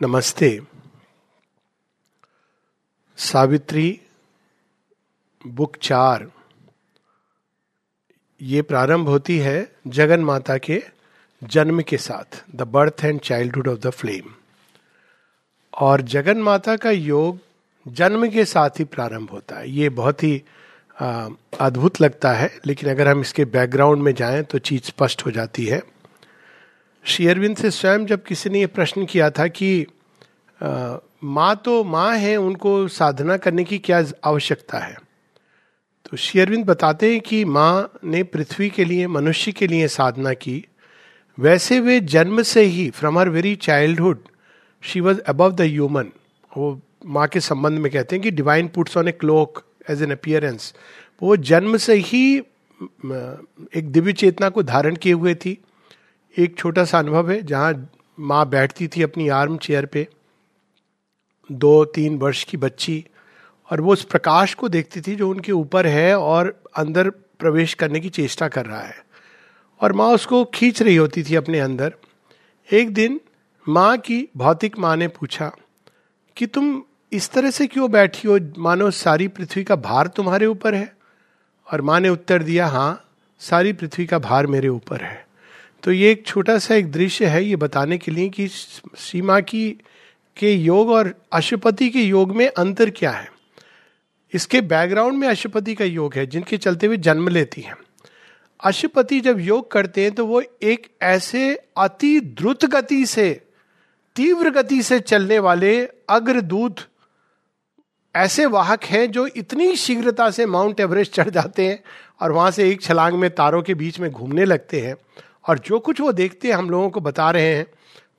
नमस्ते। सावित्री, बुक चार। ये प्रारंभ होती है जगन माता के जन्म के साथ the birth and childhood of the flame और जगन माता का योग जन्म के साथ ही प्रारंभ होता है। ये बहुत ही अद्भुत लगता है, लेकिन अगर हम इसके बैकग्राउंड में जाएँ तो चीज़ स्पष्ट हो जाती है। श्री अरविंद से स्वयं जब किसी ने यह प्रश्न किया था कि माँ तो माँ है, उनको साधना करने की क्या आवश्यकता है? तो श्री अरविंद बताते हैं कि माँ ने पृथ्वी के लिए, मनुष्य के लिए साधना की। वैसे वे जन्म से ही from her very childhood she was above the human वो माँ के संबंध में कहते हैं कि divine puts on a cloak as an appearance वो जन्म से ही एक दिव्य चेतना को धारण किए हुए थी। एक छोटा सा अनुभव है, जहाँ माँ बैठती थी अपनी आर्म चेयर पे, दो, तीन वर्ष की बच्ची, और वो उस प्रकाश को देखती थी जो उनके ऊपर है और अंदर प्रवेश करने की चेष्टा कर रहा है। और माँ उसको खींच रही होती थी अपने अंदर। एक दिन माँ की भौतिक माँ ने पूछा, कि तुम इस तरह से क्यों बैठी हो? मानो सारी पृथ्वी का भार तुम्हारे ऊपर है? और माँ ने उत्तर दिया हाँ सारी पृथ्वी का भार मेरे ऊपर है। तो ये एक छोटा सा एक दृश्य है ये बताने के लिए कि सीमा की, के योग और अशुपति के योग में अंतर क्या है। इसके बैकग्राउंड में अशुपति का योग है, जिनके चलते हुए जन्म लेती हैं। अशुपति जब योग करते हैं तो वो एक ऐसे अति द्रुत गति से, तीव्र गति से चलने वाले अग्रदूत ऐसे वाहक हैं जो इतनी शीघ्रता से माउंट एवरेस्ट चढ़ जाते हैं और वहाँ से एक छलांग में तारों के बीच में घूमने लगते हैं। और जो कुछ वो देखते हैं, हम लोगों को बता रहे हैं।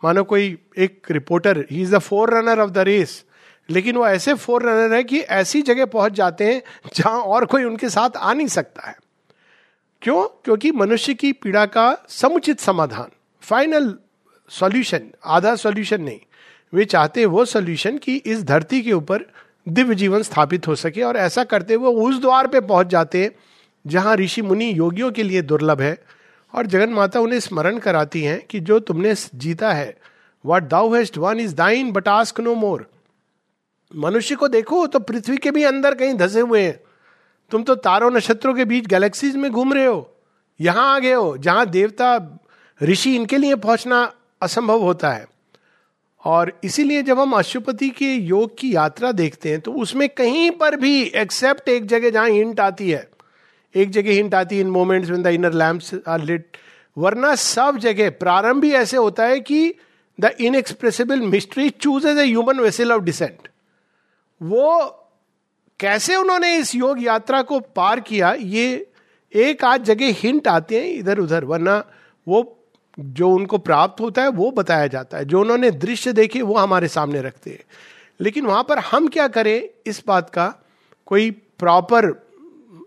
मानो कोई एक reporter he is the forerunner of the race लेकिन वो ऐसे फोर रनर है कि ऐसी जगह पहुँच जाते हैं जहाँ और कोई उनके साथ आ नहीं सकता है। क्यों? क्योंकि मनुष्य की पीड़ा का समुचित समाधान फाइनल सॉल्यूशन आधा सॉल्यूशन नहीं। वे चाहते वो सॉल्यूशन कि इस धरती के ऊपर दिव्य जीवन स्थापित हो सके और ऐसा करते हुए उस द्वार पे पहुँच जाते हैं जहाँ ऋषि मुनि योगियों के लिए दुर्लभ है। और जगन माता उन्हें स्मरण कराती हैं कि जो तुमने जीता है what thou hast won is thine but ask no more मनुष्य को देखो तो पृथ्वी के भी अंदर कहीं धसे हुए हैं। तुम तो तारों नक्षत्रों के बीच गैलेक्सीज में घूम रहे हो। यहाँ आ गए हो, जहाँ देवता, ऋषि इनके लिए पहुँचना असंभव होता है। और इसीलिए जब हम अशुपति के योग की यात्रा देखते हैं तो उसमें कहीं पर भी एक्सेप्ट एक जगह जहाँ इंट आती है एक जगह हिंट आती है in moments when the inner lamps are lit वरना सब जगह, प्रारंभ ही ऐसे होता है कि the inexpressible mystery choose as human vessel of descent वो कैसे उन्होंने इस योग यात्रा को पार किया, ये एक आध जगह हिंट आते हैं इधर उधर। वरना वो जो उनको प्राप्त होता है, वो बताया जाता है। जो उन्होंने दृश्य देखे, वो हमारे सामने रखते हैं। लेकिन वहाँ पर हम क्या करें? इस बात का कोई प्रॉपर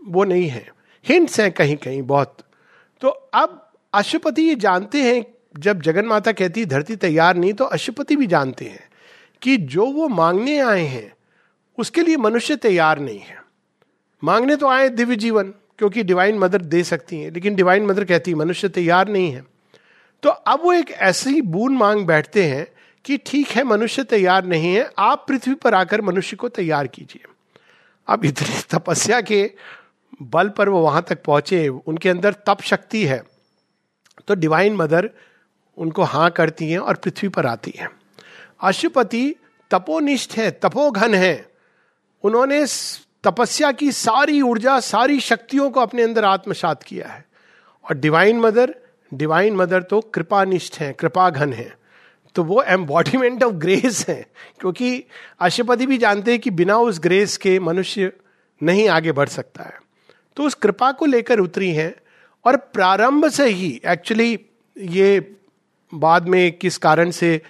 वो नहीं है। हिंट्स हैं कहीं कहीं बहुत। तो अब अशुपति ये जानते हैं, जब जगन माता कहती धरती तैयार नहीं तो अशुपति भी जानते हैं कि जो वो मांगने आए हैं, उसके लिए मनुष्य तैयार नहीं है। मांगने तो आए दिव्य जीवन, क्योंकि डिवाइन मदर दे सकती हैं, लेकिन डिवाइन मदर कहती है, मनुष्य तैयार नहीं है। तो अब वो एक ऐसी बून मांग बैठते हैं कि ठीक है, मनुष्य तैयार नहीं है, आप पृथ्वी पर आकर मनुष्य को तैयार कीजिए। अब इतनी तपस्या के बल पर वो वहाँ तक पहुँचे, उनके अंदर तप शक्ति है। तो डिवाइन मदर उनको हाँ करती हैं और पृथ्वी पर आती हैं। अशुपति तपोनिष्ठ है, तपोघन है। उन्होंने तपस्या की सारी ऊर्जा, सारी शक्तियों को अपने अंदर आत्मसात किया है। और डिवाइन मदर डिवाइन मदर तो कृपानिष्ठ है, कृपाघन है। तो वो एम्बॉडीमेंट ऑफ़ ग्रेस है, क्योंकि अशुपति भी जानते हैं कि बिना उस ग्रेस के मनुष्य नहीं आगे बढ़ सकता है। तो उस कृपा को लेकर उतरी हैं और प्रारंभ से ही एक्चुअली ये बाद में किस कारण से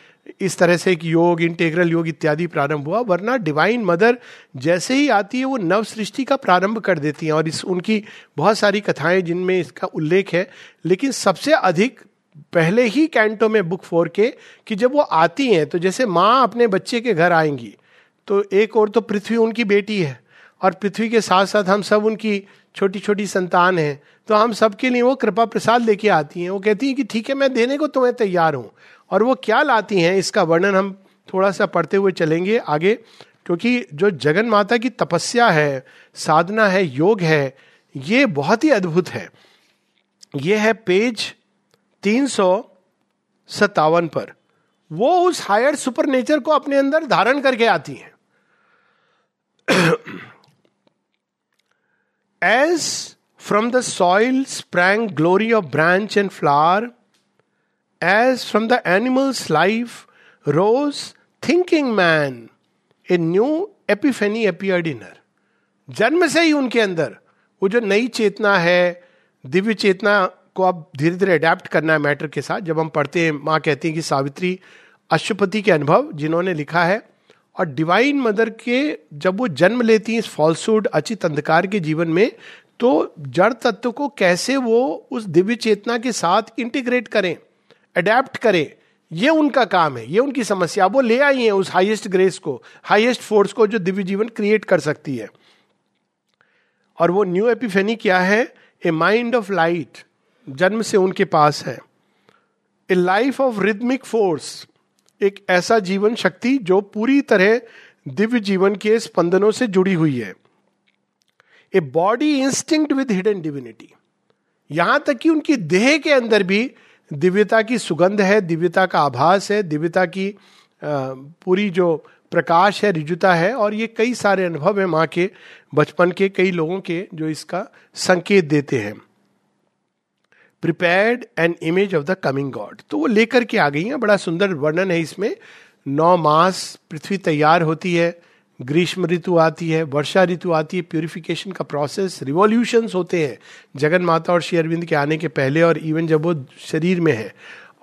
इस तरह से एक योग इंटेग्रल योग इत्यादि प्रारंभ हुआ, वरना डिवाइन मदर जैसे ही आती है वो नव सृष्टि का प्रारंभ कर देती हैं और इस, उनकी बहुत सारी कथाएँ जिनमें इसका उल्लेख है। लेकिन सबसे अधिक पहले ही कैंटो में बुक फोर के कि जब वो आती हैं तो जैसे माँ अपने बच्चे के घर आएँगी तो एक और तो पृथ्वी उनकी बेटी है। और पृथ्वी के साथ साथ हम सब उनकी छोटी छोटी संतान हैं तो हम सबके लिए वो कृपा प्रसाद लेके आती हैं। वो कहती हैं कि ठीक है, मैं देने को तुम्हें तैयार हूँ। और वो क्या लाती हैं, इसका वर्णन हम थोड़ा सा पढ़ते हुए चलेंगे आगे, क्योंकि जो जगन माता की तपस्या है, साधना है, योग है, ये बहुत ही अद्भुत है। ये है पेज तीन सौ सत्तावन पर। वो उस हायर सुपर नेचर को अपने अंदर धारण करके आती हैं। As from the soil sprang glory of branch and flower as from the animals life rose thinking man a new epiphany appeared inner जन्म से ही उनके अंदर वो जो नई चेतना है, दिव्य चेतना को अब धीरे धीरे अडेप्ट करना है मैटर के साथ, जब हम पढ़ते हैं, माँ कहती हैं कि सावित्री अशुपति के अनुभव जिन्होंने लिखा है और डिवाइन मदर के जब वो जन्म लेती हैं इस फॉल्सूड अचित अंधकार के जीवन में तो जड़ तत्व को कैसे वो उस दिव्य चेतना के साथ इंटीग्रेट करें अडेप्ट करें, ये उनका काम है, ये उनकी समस्या। वो ले आई है उस हाईएस्ट ग्रेस को हाईएस्ट फोर्स को जो दिव्य जीवन क्रिएट कर सकती है। और वो न्यू एपिफेनी क्या है? ए माइंड ऑफ़ लाइट जन्म से उनके पास है। A life of rhythmic force एक ऐसा जीवन शक्ति जो पूरी तरह दिव्य जीवन के स्पंदनों से जुड़ी हुई है। A body instinct with hidden divinity यहाँ तक कि उनकी देह के अंदर भी दिव्यता की सुगंध है, दिव्यता का आभास है, दिव्यता की पूरी जो प्रकाश है, रिजुता है, और ये कई सारे अनुभव है माँ के, बचपन के, कई लोगों के जो इसका संकेत देते हैं। Prepared an image of the coming god तो वो लेकर के आ गई है, बड़ा सुंदर वर्णन है इसमें। नौ मास पृथ्वी तैयार होती है, ग्रीष्म ऋतु आती है, वर्षा ऋतु आती है प्योरिफिकेशन का प्रोसेस रिवॉल्यूशन होते हैं। जगन माता और श्री अरविंद के आने के पहले और इवन जब वो शरीर में है।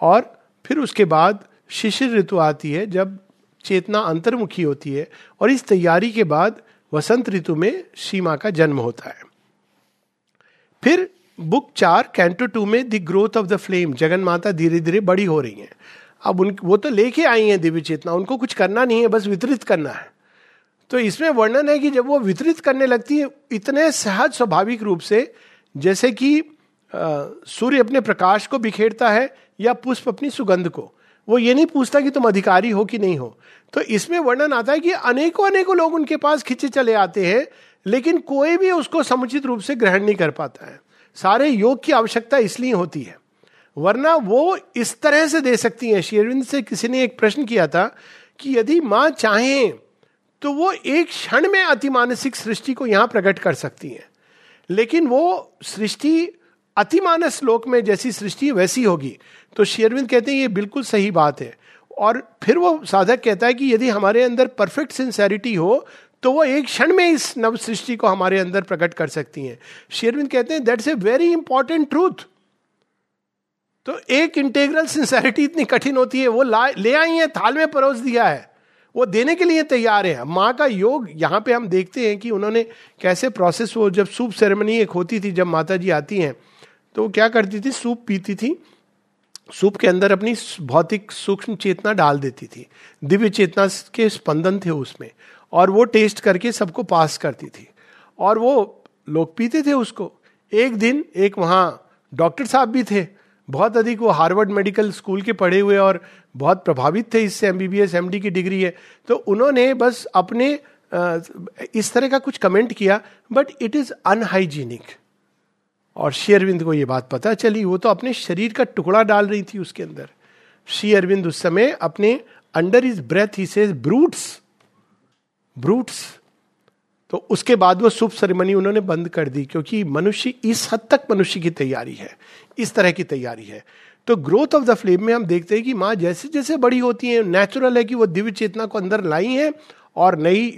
और फिर उसके बाद शिशिर ऋतु आती है, जब चेतना अंतर्मुखी होती है और इस तैयारी के बाद वसंत ऋतु में सीमा का जन्म होता है। फिर बुक चार, कैंटो टू में the growth of the flame, Jagan Mata धीरे धीरे बड़ी हो रही है। अब उन, वो तो लेके आई हैं दिव्य चेतना, उनको कुछ करना नहीं है, बस वितरित करना है। तो इसमें वर्णन है कि जब वो वितरित करने लगती है, इतने सहज स्वाभाविक रूप से, जैसे कि सूर्य अपने प्रकाश को बिखेरता है, या पुष्प अपनी सुगंध को। वो ये नहीं पूछता कि तुम अधिकारी हो कि नहीं हो। तो इसमें वर्णन आता है कि अनेकों अनेकों लोग उनके पास खिंचे चले आते हैं, लेकिन कोई भी उसको समुचित रूप से ग्रहण नहीं कर पाता है। सारे योग की आवश्यकता इसलिए होती है। वरना वो इस तरह से दे सकती हैं। शेरविंद से किसी ने एक प्रश्न किया था कि यदि माँ चाहें तो वो एक क्षण में अतिमानसिक सृष्टि को यहाँ प्रकट कर सकती हैं। लेकिन वो सृष्टि अतिमानस लोक में जैसी सृष्टि वैसी होगी। तो शेरविंद कहते हैं, ये बिल्कुल सही बात है। और फिर वो साधक कहता है कि यदि हमारे अंदर परफेक्ट सिंसेरिटी हो तो वो एक क्षण में इस नव सृष्टि को हमारे अंदर प्रकट कर सकती हैं। शेरविंद कहते हैं that's a very important truth तो एक इंटेग्रल सिंसेरिटी इतनी कठिन होती है, वो ले आई है, थाल में परोस दिया है। वो देने के लिए तैयार है। माँ का योग, यहाँ पे हम देखते हैं कि उन्होंने कैसे प्रोसेस वो जब सूप सेरेमनी एक होती थी, जब माता जी आती हैं तो क्या करती थी? सूप पीती थी। सूप के अंदर अपनी भौतिक सूक्ष्म चेतना डाल देती थी। दिव्य चेतना के स्पंदन थे उसमें। और वो टेस्ट करके सबको पास करती थी। और वो लोग पीते थे उसको। एक दिन एक वहाँ डॉक्टर साहब भी थे। बहुत अधिक वो हार्वर्ड मेडिकल स्कूल के पढ़े हुए और बहुत प्रभावित थे इससे एमबीबीएस एमडी की डिग्री है। तो उन्होंने बस अपने इस तरह का कुछ कमेंट किया बट इट इज़ अनहाइजीनिक और श्री अरविंद को ये बात पता चली। वो तो अपने शरीर का टुकड़ा डाल रही थी उसके अंदर। श्री अरविंद उस समय अपने अंडर इज़ ब्रेथ ही से ब्रूट्स ब्रूट्स। तो उसके बाद वो शुभ सेरेमनी उन्होंने बंद कर दी, क्योंकि मनुष्य इस हद तक मनुष्य की तैयारी है, इस तरह की तैयारी है। तो ग्रोथ ऑफ़ द फ्लेम में हम देखते हैं कि माँ जैसे जैसे बड़ी होती है नेचुरल है कि वो दिव्य चेतना को अंदर लाई है, और नई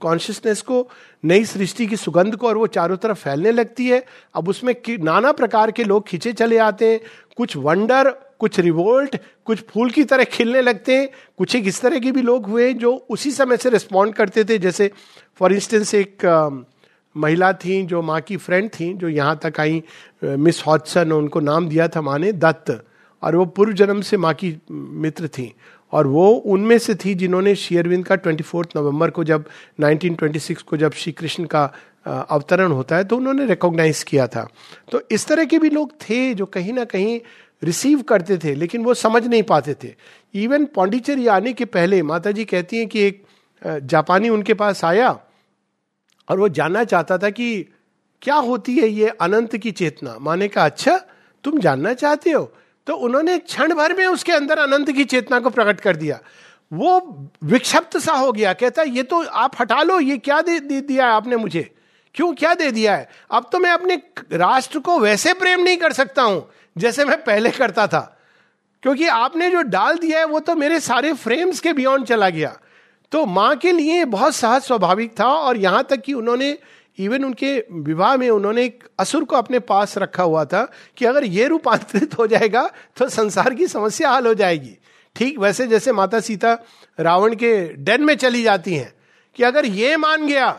कॉन्शियसनेस को, नई सृष्टि की सुगंध को, और वो चारों तरफ़ फैलने लगती है। अब उसमें नाना प्रकार के लोग खींचे चले आते हैं। कुछ वंडर कुछ रिवोल्ट कुछ फूल की तरह खिलने लगते हैं। कुछ एक इस तरह के भी लोग हुए हैं जो उसी समय से रिस्पॉन्ड करते थे। जैसे फॉर इंस्टेंस एक महिला थी जो माँ की फ्रेंड थी, जो यहाँ तक आई मिस हॉटसन उनको नाम दिया था माँ ने, दत्त। और वो पूर्व जन्म से माँ की मित्र थी। और वो उनमें से थी जिन्होंने शेयरविंद का ट्वेंटी फोर्थ नवंबर को जब 1926 को जब श्री कृष्ण का अवतरण होता है तो उन्होंने रिकॉग्नाइज किया था। तो इस तरह के भी लोग थे जो कहीं ना कहीं रिसीव करते थे लेकिन वो समझ नहीं पाते थे। इवन पौंडीचेरी आने के पहले माता जी कहती हैं कि एक जापानी उनके पास आया और वो जानना चाहता था कि क्या होती है ये अनंत की चेतना। माने का अच्छा तुम जानना चाहते हो? तो उन्होंने क्षण भर में उसके अंदर अनंत की चेतना को प्रकट कर दिया। वो विक्षिप्त सा हो गया कहता ये तो आप हटा लो ये क्या दे, दे दिया है आपने मुझे? क्यों क्या दे दिया है? अब तो मैं अपने राष्ट्र को वैसे प्रेम नहीं कर सकता हूँ। जैसे मैं पहले करता था। क्योंकि आपने जो डाल दिया है, वो तो मेरे सारे फ्रेम्स के बियॉन्ड चला गया। तो माँ के लिए बहुत सहज स्वाभाविक था और यहाँ तक कि उन्होंने इवन उनके विवाह में उन्होंने एक असुर को अपने पास रखा हुआ था कि अगर ये रूपांतरित हो जाएगा तो संसार की समस्या हल हो जाएगी। ठीक वैसे जैसे माता सीता रावण के डेन में चली जाती हैं कि अगर ये मान गया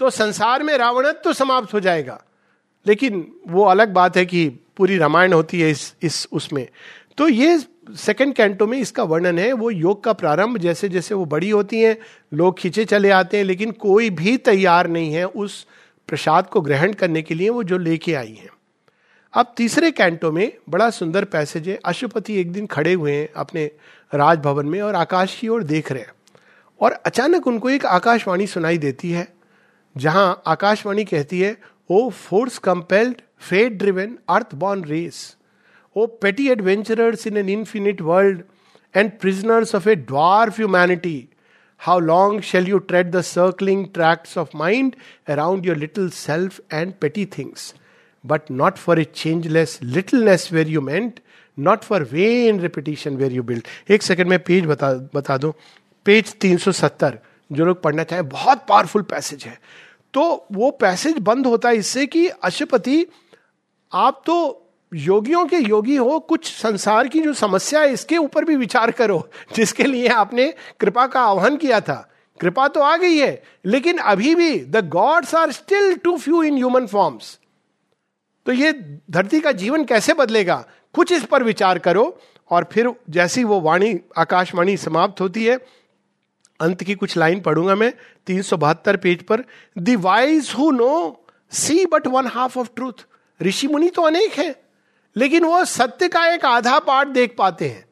तो संसार में रावणत्व तो समाप्त हो जाएगा। लेकिन वो अलग बात है कि पूरी रामायण होती है इस इस उसमें। तो ये सेकंड कैंटो में इसका वर्णन है, वो योग का प्रारंभ जैसे जैसे वो बड़ी होती हैं, लोग खींचे चले आते हैं, लेकिन कोई भी तैयार नहीं है उस प्रसाद को ग्रहण करने के लिए, वो जो लेके आई हैं। अब तीसरे कैंटो में बड़ा सुंदर पैसेज है अशुपति एक दिन खड़े हुए हैं अपने राजभवन में और आकाश की ओर देख रहे हैं। और अचानक उनको एक आकाशवाणी सुनाई देती है, जहाँ आकाशवाणी कहती है O force compelled fate driven earth born race O petty adventure in an infinite world and prisoners of a dwarf humanity how long shall you tread the circling tracts of mind around your little self and petty things but not for a changeless littleness were you meant not for vain repetition were you built एक second में page बता बता दू। Page तीन सौ सत्तर, जो लोग पढ़ना चाहें, बहुत पावरफुल पैसेज है। तो वो पैसेज बंद होता है इससे कि अशुपति, आप तो योगियों के योगी हो, कुछ संसार की जो समस्या है, इसके ऊपर भी विचार करो, जिसके लिए आपने कृपा का आह्वान किया था। कृपा तो आ गई है, लेकिन अभी भी the gods are still too few in human forms तो ये धरती का जीवन कैसे बदलेगा? कुछ इस पर विचार करो, और फिर जैसी वो वाणी, आकाशवाणी समाप्त होती है अंत की कुछ लाइन पढ़ूँगा मैं, तीन सौ बहत्तर पेज पर the wise who know see but one half of truth ऋषि मुनि तो अनेक है, लेकिन वो सत्य का एक आधा पार्ट देख पाते हैं।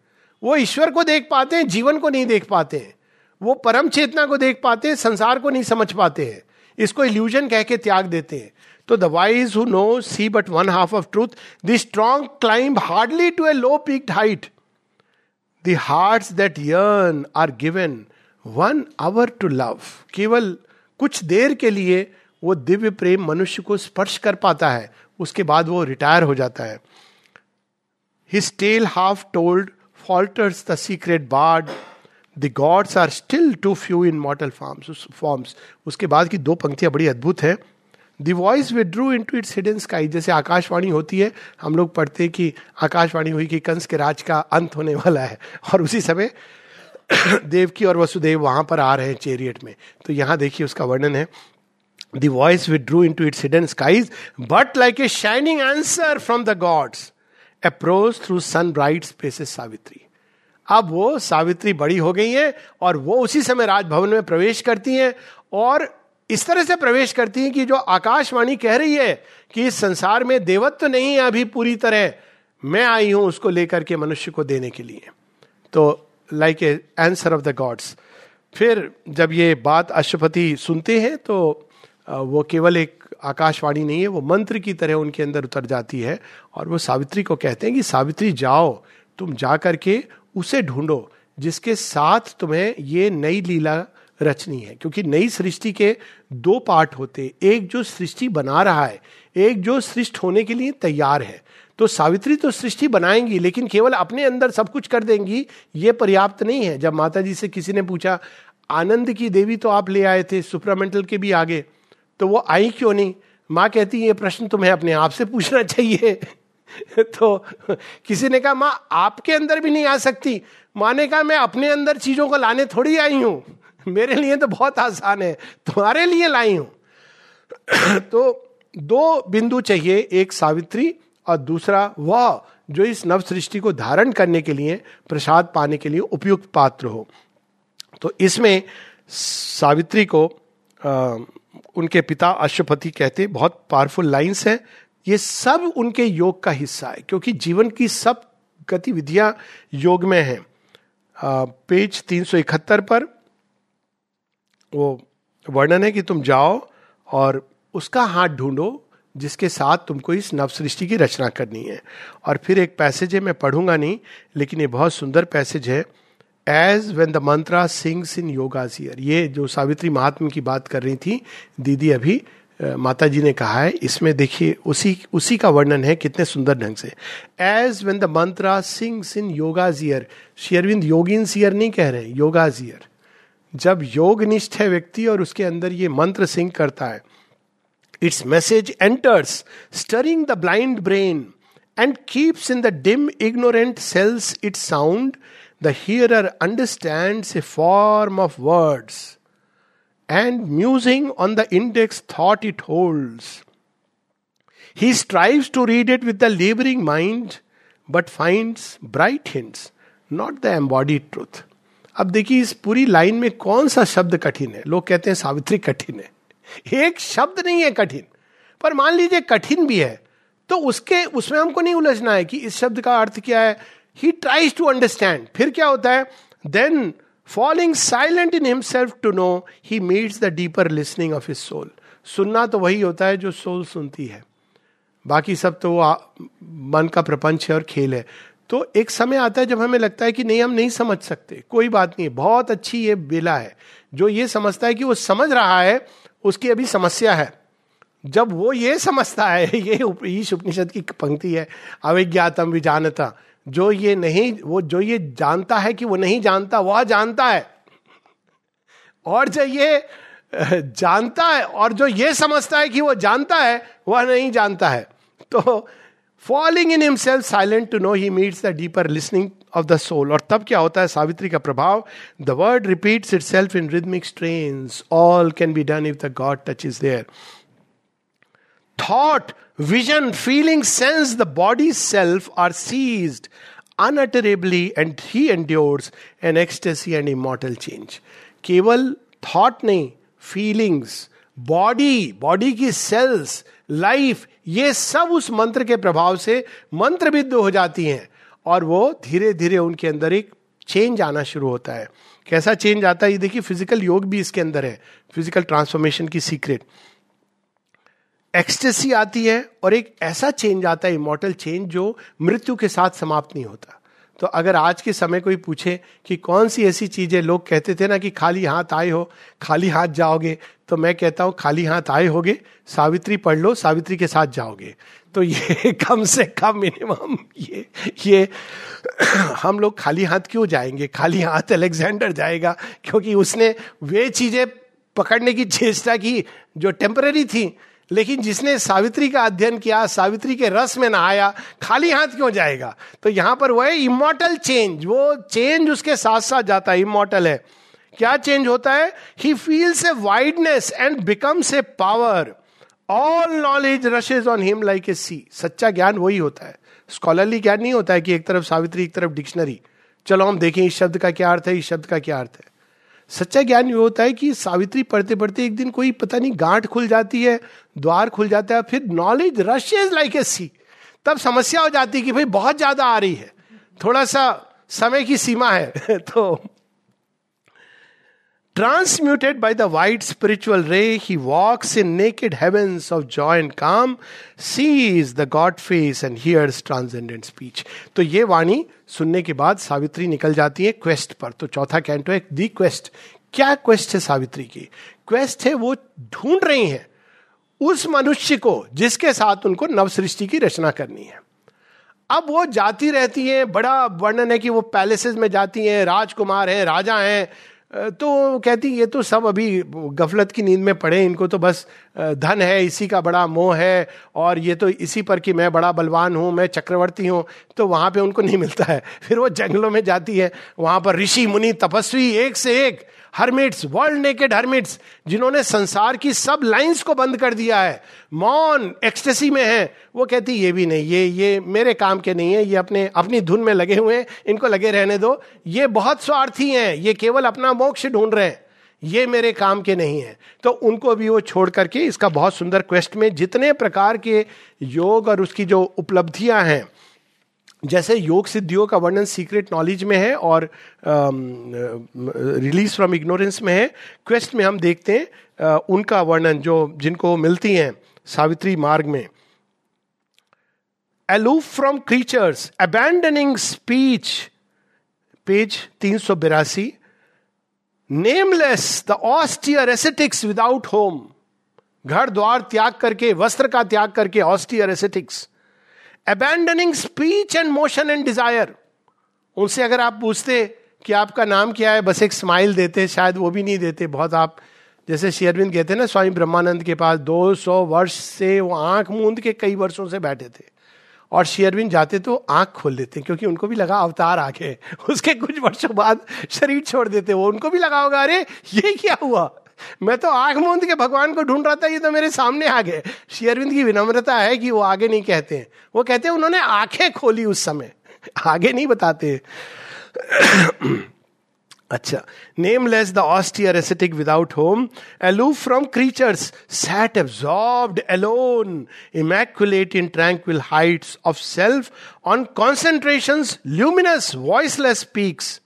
वो ईश्वर को देख पाते हैं, जीवन को नहीं देख पाते हैं। वो परम चेतना को देख पाते हैं, संसार को नहीं समझ पाते हैं। इसको इल्यूजन कह के त्याग देते हैं। तो the wise who know see but one half of truth the strong climb hardly to a low peaked height the heart that yearn are given one hour to love केवल कुछ देर के लिए वो दिव्य प्रेम मनुष्य को स्पर्श कर पाता है, उसके बाद वो रिटायर हो जाता है His tale half told falters the secret bard. The gods are still too few in mortal forms. forms. उसके बाद की दो पंक्तियाँ बड़ी अद्भुत है the voice withdrew into its hidden sky जैसे आकाशवाणी होती है, हम लोग पढ़ते हैं कि आकाशवाणी हुई कि कंस के राज का अंत होने वाला है और उसी समय देवकी और वसुदेव वहाँ पर आ रहे हैं चेरियट में। तो यहाँ देखिए उसका वर्णन है। The voice withdrew into its hidden skies but like a shining answer from the gods approach through sun bright spaces Savitri अब वो सावित्री बड़ी हो गई है और वो उसी समय राजभवन में प्रवेश करती हैं और इस तरह से प्रवेश करती हैं कि जो आकाशवाणी कह रही है कि इस संसार में देवत्व नहीं है अभी पूरी तरह, मैं आई हूँ उसको लेकर के मनुष्य को देने के लिए। तो like a answer of the gods फिर जब ये बात अशुपति सुनते हैं तो वो केवल एक आकाशवाणी नहीं है, वो मंत्र की तरह उनके अंदर उतर जाती है और वो सावित्री को कहते हैं कि, सावित्री, जाओ, तुम जा करके उसे ढूंढो, जिसके साथ तुम्हें ये नई लीला रचनी है। क्योंकि नई सृष्टि के दो पार्ट होते एक जो सृष्टि बना रहा है, एक जो सृष्ट होने के लिए तैयार है। तो सावित्री तो सृष्टि बनाएँगी, लेकिन केवल अपने अंदर सब कुछ कर देंगी, ये पर्याप्त नहीं है। जब माता जी से किसी ने पूछा, आनंद की देवी तो आप ले आए थे, सुपरामेंटल के भी आगे? तो वो, आई क्यों नहीं? माँ कहती, ये प्रश्न तुम्हें अपने आप से पूछना चाहिए। तो किसी ने कहा, माँ, आपके अंदर भी नहीं आ सकती। माँ ने कहा, मैं अपने अंदर चीज़ों को लाने थोड़ी आई हूँ। मेरे लिए तो बहुत आसान है, तुम्हारे लिए लाई हूँ। तो दो बिंदु चाहिए, एक सावित्री और दूसरा वह जो इस नव सृष्टि को धारण करने के लिए प्रसाद पाने के लिए उपयुक्त पात्र हो। तो इसमें सावित्री को आ, उनके पिता अश्वपति कहते बहुत पावरफुल लाइंस है। ये सब उनके योग का हिस्सा है क्योंकि जीवन की सब गतिविधियाँ योग में हैं। पेज तीन सौ इकहत्तर पर वो वर्णन है कि तुम जाओ और उसका हाथ ढूंढो जिसके साथ तुमको इस नव सृष्टि की रचना करनी है। और फिर एक पैसेज है, मैं पढ़ूँगा नहीं, लेकिन ये बहुत सुंदर पैसेज है। As when the mantra sings in yoga's ear ये जो सावित्री महात्मा की बात कर रही थी, दीदी अभी माता जी ने कहा है, इसमें देखिए, उसी उसी का वर्णन है, कितने सुंदर ढंग से। As when the mantra sings in yoga's ear शेयरविंद योगिन सियर नहीं कह रहे योगाजियर जब योग निष्ठ है व्यक्ति और उसके अंदर ये मंत्र सिंह करता है its message enters stirring the blind brain and keeps in the dim ignorant cells it sound the hearer understand a form of words and musing on the index thought it holds he strives to read it with the labouring mind but finds bright hints not the embodied truth अब देखिए इस पूरी line में कौन सा शब्द कठिन है? लोग कहते हैं सावित्री कठिन है। एक शब्द नहीं है कठिन। पर मान लीजिए कठिन भी है तो उसके, उसमें हमको नहीं उलझना है कि इस शब्द का अर्थ क्या है। ही ट्राइज टू अंडरस्टैंड फिर क्या होता है? Then following silent in himself to know he meets the deeper listening of his soul सुनना तो वही होता है जो सोल सुनती है। बाकी सब तो वो मन का प्रपंच है और खेल है। तो एक समय आता है जब हमें लगता है कि नहीं, हम नहीं समझ सकते। कोई बात नहीं, बहुत अच्छी ये बेला है। जो ये समझता है कि वो समझ रहा है उसकी अभी समस्या है। जब वो ये समझता है, ये ईश उपनिषद की पंक्ति है, अविज्ञातम विजानता, जो ये नहीं, वो जो ये जानता है कि वो नहीं जानता, वह जानता है। और जो ये जानता है और जो ये समझता है कि वो जानता है, वह नहीं जानता है। तो falling in himself silent to know he meets the deeper listening of the soul और तब क्या होता है? सावित्री का प्रभाव the word repeats itself in rhythmic strains all can be done if the God touch is there thought vision feeling sense the body self are seized unutterably and he endures an ecstasy and immortal change. केवल thought नहीं feelings body body की cells life ये सब उस मंत्र के प्रभाव से मंत्रबिद्ध हो जाती हैं और वो धीरे धीरे उनके अंदर एक चेंज आना शुरू होता है। कैसा चेंज आता है? ये देखिए फ़िज़िकल योग भी इसके अंदर है। फ़िज़िकल ट्रांसफॉर्मेशन की सीक्रेट एक्सटेसी आती है और एक ऐसा चेंज आता है इमोटल चेंज जो मृत्यु के साथ समाप्त नहीं होता। तो अगर आज के समय कोई पूछे कि कौन सी ऐसी चीज़ें लोग कहते थे ना कि खाली हाथ आए हो, खाली हाथ जाओगे तो मैं कहता हूँ, खाली हाथ आए होगे, सावित्री पढ़ लो, सावित्री के साथ जाओगे। तो ये कम से कम मिनिमम ये ये हम लोग खाली हाथ क्यों जाएँगे? खाली हाथ अलेक्जेंडर जाएगा क्योंकि उसने वे चीज़ें पकड़ने की चेष्टा की जो टेम्पररी थी, लेकिन जिसने सावित्री का अध्ययन किया, सावित्री के रस में नहाया खाली हाथ क्यों जाएगा? तो यहाँ पर वह इमोटल चेंज वो चेंज उसके साथ साथ जाता है इमोटल है। क्या चेंज होता है? He feels a wideness and becomes a power all knowledge rushes on him like a sea सच्चा ज्ञान वही होता है। स्कॉलरली ज्ञान नहीं होता है कि एक तरफ़ सावित्री, एक तरफ़ डिक्शनरी चलो हम देखें इस शब्द का क्या अर्थ है, इस शब्द का क्या अर्थ है। सच्चा ज्ञान ये होता है कि सावित्री पढ़ते पढ़ते एक दिन कोई पता नहीं गांठ खुल जाती है, द्वार खुल जाता है, फिर knowledge rush is like a sea तब समस्या हो जाती है कि भाई बहुत ज़्यादा आ रही है। थोड़ा सा समय की सीमा है। तो Transmuted by the white spiritual ray, he walks in naked heavens of joy and calm, sees the God face and hears transcendent speech. तो ये वाणी सुनने के बाद सावित्री निकल जाती है क्वेस्ट पर। तो चौथा कैंटो है दी क्वेस्ट क्या क्वेस्ट है सावित्री की? क्वेस्ट है वो ढूंढ रही है उस मनुष्य को जिसके साथ उनको नव सृष्टि की रचना करनी है। अब वो जाती रहती है बड़ा वर्णन है कि वो पैलेसेस में जाती हैं राजकुमार हैं राजा हैं तो कहती, ये तो सब अभी गफलत की नींद में पड़े, इनको तो बस धन है, इसी का बड़ा मोह है, और ये तो इसी पर कि मैं बड़ा बलवान हूँ, मैं चक्रवर्ती हूँ। तो वहाँ पे उनको नहीं मिलता है। फिर वो जंगलों में जाती है, वहाँ पर ऋषि, मुनि, तपस्वी, एक से एक हरमिट्स वर्ल्ड नेकेड हरमिट्स, जिन्होंने संसार की सब लाइंस को बंद कर दिया है। मौन एक्सटेसी में है। वो कहती, ये भी नहीं, ये ये मेरे काम के नहीं है, ये अपने, अपनी धुन में लगे हुए हैं, इनको लगे रहने दो। ये बहुत स्वार्थी हैं, ये केवल अपना मोक्ष ढूंढ रहे हैं। ये मेरे काम के नहीं है। तो उनको भी वो छोड़ करके इसका बहुत सुंदर क्वेस्ट में जितने प्रकार के योग और उसकी जो उपलब्धियाँ हैं जैसे योग सिद्धियों का वर्णन सीक्रेट नॉलेज में है और रिलीज़ फ्रॉम इग्नोरेंस में है क्वेस्ट में हम देखते हैं uh, उनका वर्णन जो जिनको मिलती हैं सावित्री मार्ग में aloof from creatures, abandoning speech. Page 382. Nameless, the austere ascetics without home घर द्वार त्याग करके वस्त्र का त्याग करके austere ascetics abandoning speech and motion and desire उनसे अगर आप पूछते कि आपका नाम क्या है, बस एक स्माइल देते, शायद वो भी नहीं देते, बहुत आप, जैसे शेयरविंद कहते ना, स्वामी ब्रह्मानंद के पास 200 वर्ष से वो आँख मूंद के कई वर्षों से बैठे थे। और शेयरविन जाते तो आँख खोल देते, क्योंकि उनको भी लगा अवतार आ गए उसके कुछ वर्षों बाद शरीर छोड़ देते, वो उनको भी लगा होगा, अरे, ये क्या हुआ? मैं तो आँख मूंद के भगवान को ढूंढ रहा था, ये तो मेरे सामने आ गए। श्री की विनम्रता है कि वो आगे नहीं कहते हैं। वो कहते हैं, उन्होंने आँखें खोली उस समय। आगे नहीं बताते अच्छा nameless the austere ascetic without home aloof from creatures sat absorbed alone immaculate in tranquil height of self on concentration luminous voiceless peaks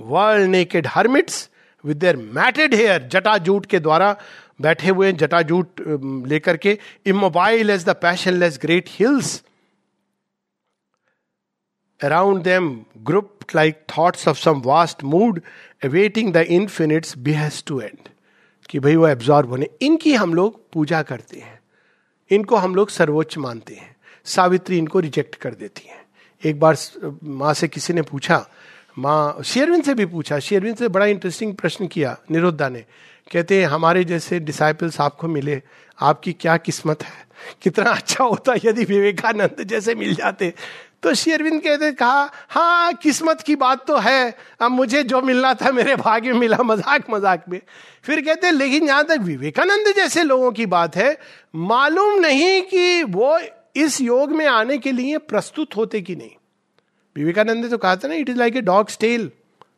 world naked hermits with their matted hair जटाजूट के द्वारा बैठे हुए जटाजूट लेकर के immobile as the passionless great hills Around them, grouped like thoughts of some vast mood, awaiting the infinite's behest to end. कि भाई वो एब्जॉर्ब होने इनकी हम लोग पूजा करते हैं। इनको हम लोग सर्वोच्च मानते हैं। सावित्री इनको रिजेक्ट कर देती है। एक बार माँ से किसी ने पूछा माँ शेरविन से भी पूछा शेरविन से बड़ा इंटरेस्टिंग प्रश्न किया निरुद्धा ने। कहते हमारे जैसे डिसाइपल्स आपको मिले, आपकी क्या किस्मत है? कितना अच्छा होता यदि विवेकानंद जैसे मिल जाते। तो शेरविंद कहते कहा हाँ किस्मत की बात तो है। अब मुझे जो मिलना था, मेरे भाग्य में मिला मज़ाक मज़ाक में। फिर कहते लेकिन जहाँ तक विवेकानंद जैसे लोगों की बात है, मालूम नहीं कि वो इस योग में आने के लिए प्रस्तुत होते कि नहीं। विवेकानंद ने तो कहा था ना it is like a dog's tail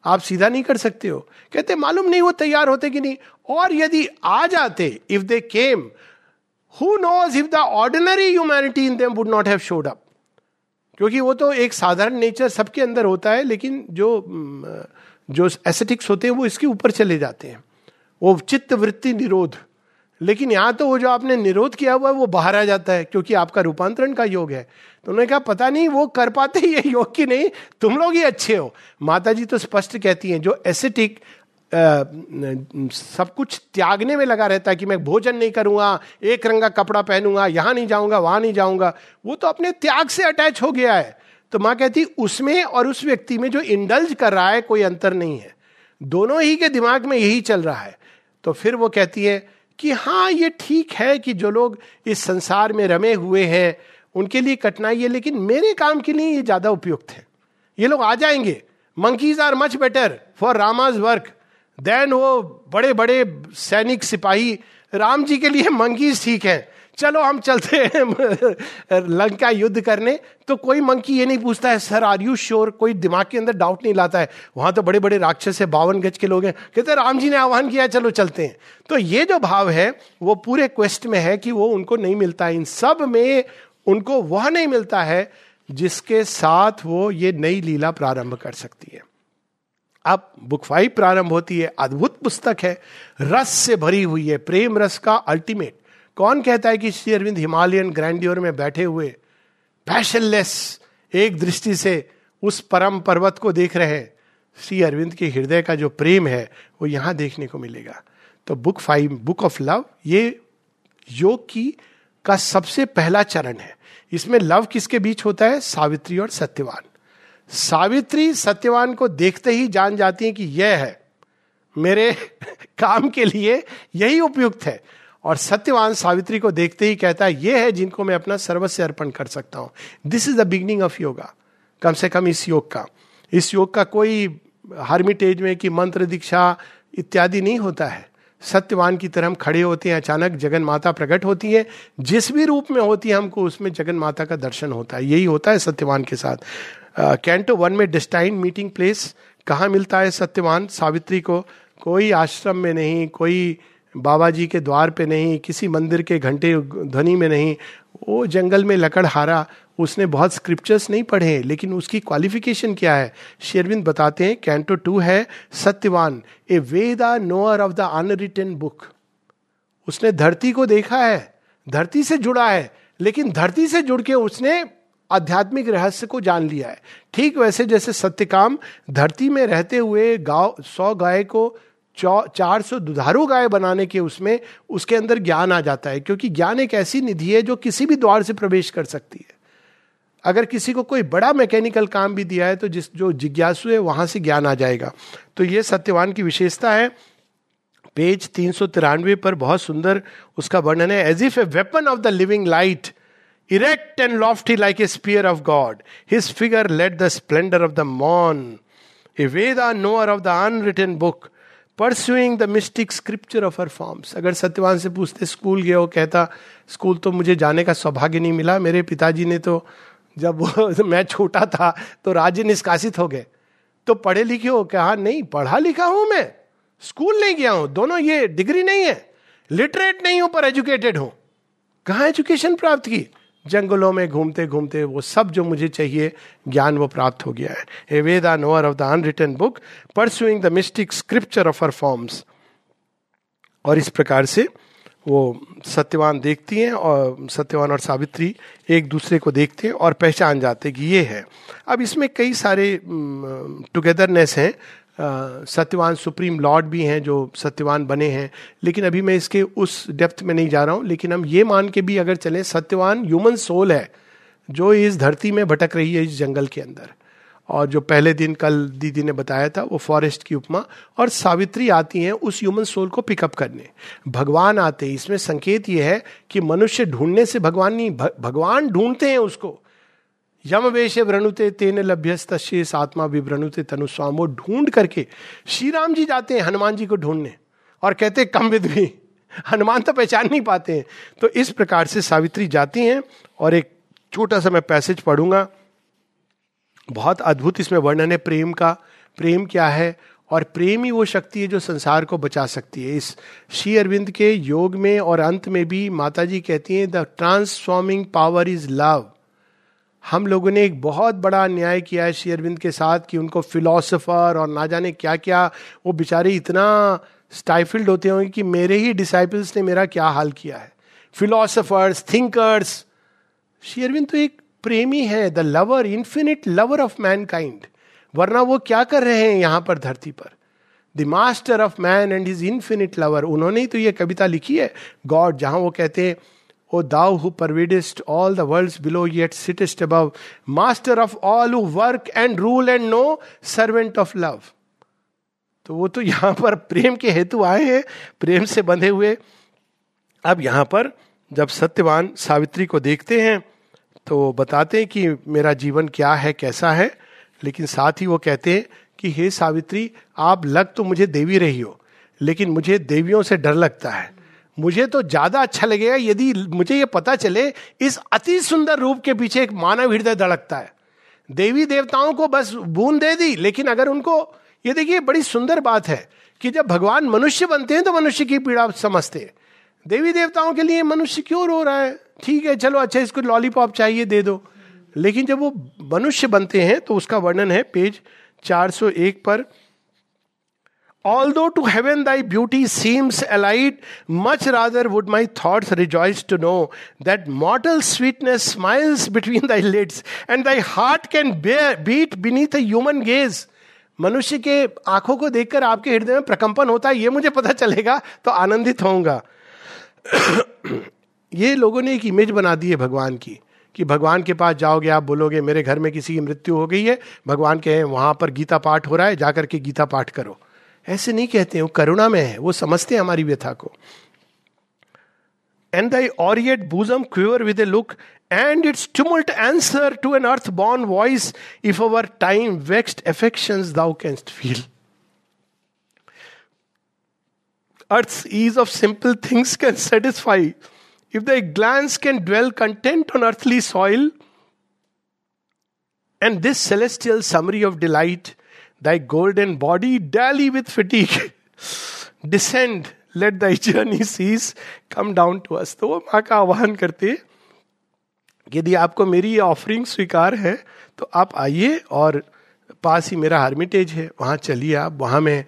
आप सीधा नहीं कर सकते हो। कहते मालूम नहीं वो तैयार होते कि नहीं। और यदि आ जाते if they came who knows if the ordinary humanity in them would not have showed up क्योंकि वो तो एक साधारण नेचर सबके अंदर होता है, लेकिन जो जो एसेटिक्स होते हैं, वो इसके ऊपर चले जाते हैं। वो चित्त वृत्ति निरोध। लेकिन यहाँ तो वो जो आपने निरोध किया हुआ है, वो बाहर आ जाता है, क्योंकि आपका रूपांतरण का योग है। तो उन्होंने कहा, पता नहीं, वो कर पाते ये योग की नहीं? तुम लोग ही अच्छे हो। माता जी तो स्पष्ट कहती हैं, जो एसेटिक सब कुछ त्यागने में लगा रहता है कि मैं भोजन नहीं करूँगा, एक रंगा कपड़ा पहनूँगा, यहाँ नहीं जाऊँगा, वहाँ नहीं जाऊँगा, वो तो अपने त्याग से अटैच हो गया है। तो माँ कहती, उसमें और उस व्यक्ति में जो इंडल्ज कर रहा है, कोई अंतर नहीं है। दोनों ही के दिमाग में यही चल रहा है। तो फिर वो कहती है कि हाँ ये ठीक है कि जो लोग इस संसार में रमे हुए हैं, उनके लिए कठिनाई है, लेकिन मेरे काम के लिए ये ज़्यादा उपयुक्त है। ये लोग आ जाएँगे। Monkeys are much better for Rama's work than वो बड़े बड़े सैनिक सिपाही। राम जी के लिए मंकीज ठीक है। चलो हम चलते हैं लंका युद्ध करने। तो कोई मंकी ये नहीं पूछता है, सर आर यू श्योर कोई दिमाग के अंदर डाउट नहीं लाता है। वहाँ तो बड़े बड़े राक्षस है, बावन गज के लोग हैं। कहते राम जी ने आह्वान किया चलो चलते हैं। तो ये जो भाव है, वो पूरे क्वेस्ट में है कि वो उनको नहीं मिलता है। इन सब में उनको वह नहीं मिलता है जिसके साथ वो ये नई लीला प्रारंभ कर सकती है। अब बुक फाइव प्रारंभ होती है। अद्भुत पुस्तक है। रस से भरी हुई है। प्रेम रस का अल्टीमेट कौन कहता है कि श्री अरविंद हिमालयन ग्रैंड्योर में बैठे हुए पैशनलेस एक दृष्टि से उस परम पर्वत को देख रहे हैं? श्री अरविंद के हृदय का जो प्रेम है, वो यहाँ देखने को मिलेगा। तो book five, book of love, ये योग की, का सबसे पहला चरण है। इसमें लव किसके बीच होता है? सावित्री और सत्यवान। सावित्री सत्यवान को देखते ही जान जाती है कि यह है। मेरे काम के लिए यही उपयुक्त है। और सत्यवान सावित्री को देखते ही कहता है यह है जिनको मैं अपना सर्वस्व अर्पण कर सकता हूँ। This is the beginning of yoga कम से कम इस योग का। इस योग का कोई हार्मिटेज में कि मंत्र, दीक्षा इत्यादि नहीं होता है। सत्यवान की तरह हम खड़े होते हैं, अचानक जगन माता प्रकट होती है। जिस भी रूप में होती है हमको, उसमें जगन माता का दर्शन होता है। यही होता है सत्यवान के साथ। कैंटो वन में डिस्टाइन मीटिंग प्लेस कहाँ मिलता है सत्यवान सावित्री को? कोई आश्रम में नहीं, कोई बाबा जी के द्वार पे नहीं, किसी मंदिर के घंटे ध्वनि में नहीं, वो जंगल में लकड़ हारा, उसने बहुत स्क्रिप्चर्स नहीं पढ़े, लेकिन उसकी क्वालिफिकेशन क्या है? शेरविंद बताते हैं कैंटो टू है, Satyavan, a Veda knower of the unwritten book. उसने धरती को देखा है, धरती से जुड़ा है, लेकिन धरती से जुड़ के उसने आध्यात्मिक रहस्य को जान लिया है। ठीक वैसे जैसे सत्यकाम, धरती में रहते हुए गाँव, सौ गाय को चार सौ दुधारू गाय बनाने के उसमें उसके अंदर ज्ञान आ जाता है, क्योंकि ज्ञान एक ऐसी निधि है जो किसी भी द्वार से प्रवेश कर सकती है। अगर किसी को कोई बड़ा मैकेनिकल काम भी दिया है तो जिस जो जिज्ञासु है, वहाँ से ज्ञान आ जाएगा। तो ये सत्यवान की विशेषता है। पेज तीन सौ तिरानवे पर बहुत सुंदर उसका वर्णन है। As if a weapon of the living light erect and lofty like a spear of God his figure let the splendour of the मॉन a Veda knower of the unwritten book pursuing the mystic scripture of her forms अगर सत्यवान से पूछते school गया वो कहता school तो मुझे जाने का सौभाग्य नहीं मिला मेरे पिताजी ने तो जब वो मैं छोटा था तो राज्य निष्कासित हो गए तो पढ़े लिखे हो कहा नहीं पढ़ा लिखा हूँ मैं स्कूल नहीं गया हूँ दोनों ये डिग्री नहीं है लिटरेट नहीं हूँ पर एजुकेटेड हूँ कहा एजुकेशन प्राप्त की? जंगलों में घूमते घूमते वो सब जो मुझे चाहिए ज्ञान वो प्राप्त हो गया है। A Veda knower of the unwritten book pursuing the mystic scripture of her forms. और इस प्रकार से वो सत्यवान देखती हैं और सत्यवान और सावित्री एक दूसरे को देखते हैं और पहचान जाते कि ये है। अब इसमें कई सारे टुगेदरनेस हैं। सत्यवान सुप्रीम लॉर्ड भी हैं जो सत्यवान बने हैं। लेकिन अभी मैं इसके उस डेप्थ में नहीं जा रहा हूँ। लेकिन हम ये मान के भी अगर चले, सत्यवान ह्यूमन सोल है, जो इस धरती में भटक रही है इस जंगल के अंदर। और जो पहले दिन कल दीदी ने बताया था, वो फॉरेस्ट की उपमा, और सावित्री आती हैं उस ह्यूमन सोल को पिकअप करने। भगवान आते इसमें संकेत ये है कि मनुष्य ढूँढने से भगवान नहीं भगवान ढूंढते हैं उसको। यम वेश व्रणुते तेन लभ्यस्तेष आत्मा विव्रणुते तनुस्वाम वो ढूंढ करके श्री राम जी जाते हैं हनुमान जी को ढूँढने। और कहते कम विद भी हनुमान तो पहचान नहीं पाते हैं। तो इस प्रकार से सावित्री जाती हैं और एक छोटा सा मैं पैसेज पढ़ूँगा। बहुत अद्भुत इसमें वर्णन है, प्रेम का। प्रेम क्या है? और प्रेम ही वो शक्ति है जो संसार को बचा सकती है। इस श्री अरविंद के योग में और अंत में भी माता जी कहती हैं, the transforming power is love. हम लोगों ने एक बहुत बड़ा अन्याय किया है श्री अरविंद के साथ कि उनको फिलोसफर और ना जाने क्या क्या वो बेचारे इतना स्टाइफिल्ड होते होंगे कि मेरे ही डिसाइपल्स ने मेरा क्या हाल किया है। फिलोसफर्स थिंकर्स श्री अरविंद तो एक प्रेमी है the lover infinite lover of mankind वरना वो क्या कर रहे हैं यहाँ पर धरती पर? The master of man and his infinite lover उन्होंने ही तो ये कविता लिखी है। गॉड जहाँ वो कहते हैं O thou who pervadest all the worlds below, yet sittest above, master of all who work and rule and know, servant of love. तो वो तो यहाँ पर प्रेम के हेतु आए हैं प्रेम से बंधे हुए अब यहाँ पर जब सत्यवान सावित्री को देखते हैं तो बताते हैं कि मेरा जीवन क्या है कैसा है लेकिन साथ ही वो कहते हैं कि हे सावित्री आप लग तो मुझे देवी रही हो लेकिन मुझे देवियों से डर लगता है मुझे तो ज़्यादा अच्छा लगेगा यदि मुझे ये पता चले इस अति सुंदर रूप के पीछे एक मानव हृदय धड़कता है। देवी देवताओं को बस बूंद दे दी, लेकिन अगर उनको, ये देखिए, बड़ी सुंदर बात है कि जब भगवान मनुष्य बनते हैं तो मनुष्य की पीड़ा समझते हैं। देवी देवताओं के लिए मनुष्य क्यों रो रहा है? ठीक है, चलो अच्छा इसको लॉलीपॉप चाहिए, दे दो। लेकिन जब वो मनुष्य बनते हैं तो उसका वर्णन है, पेज 401 पर although to heaven thy beauty seems allied much rather would my thought rejoice to know that mortal sweetness smiles between thy lids and thy heart can beat beneath human gaze मनुष्य के आँखों को देखकर आपके हृदय में प्रकंपन होता है, ये मुझे पता चलेगा तो आनंदित होऊँगा। ये लोगों ने एक इमेज बना दी है भगवान की, कि भगवान के पास जाओगे, आप बोलोगे, मेरे घर में किसी की मृत्यु हो गई है, भगवान के वहाँ पर गीता पाठ हो रहा है, जाकर के गीता पाठ करो। ऐसे नहीं कहते वो करुणा में है, वो समझते हैं हमारी व्यथा को। And thy aureate bosom quiver with a look and its tumult answer to an earth born voice if our time vexed affection thou canst feel earth ease of simple things can satisfy if the glance can dwell content on earthly soil and this celestial summary of delight thy golden body dally with fatigue. Descend let thy journey cease come down to us तो वो माँ का आह्वान करते यदि आपको मेरी ये ऑफरिंग स्वीकार है तो आप आइए और पास ही मेरा हार्मिटेज है। वहाँ चलिए आप। वहाँ मैं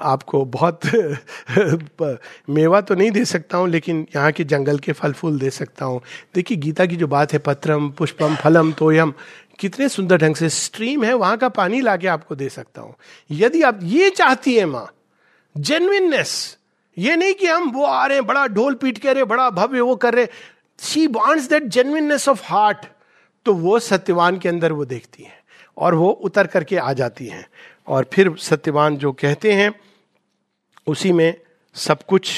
आपको बहुत मेवा तो नहीं दे सकता हूँ, लेकिन यहाँ के जंगल के फल फूल दे सकता हूँ। देखिए, गीता की जो बात है, पत्रम, पुष्पम, फलम, तोयम कितने सुंदर ढंग से स्ट्रीम है, वहाँ का पानी लाके आपको दे सकता हूँ। यदि आप ये चाहती है माँ जेन्यननेस ये नहीं कि हम वो आ रहे हैं, बड़ा ढोल पीट के रहे बड़ा भव्य वो कर रहे she wants that genuineness of heart तो वो सत्यवान के अंदर वो देखती है और वो उतर करके आ जाती हैं। और फिर सत्यवान जो कहते हैं, उसी में सब कुछ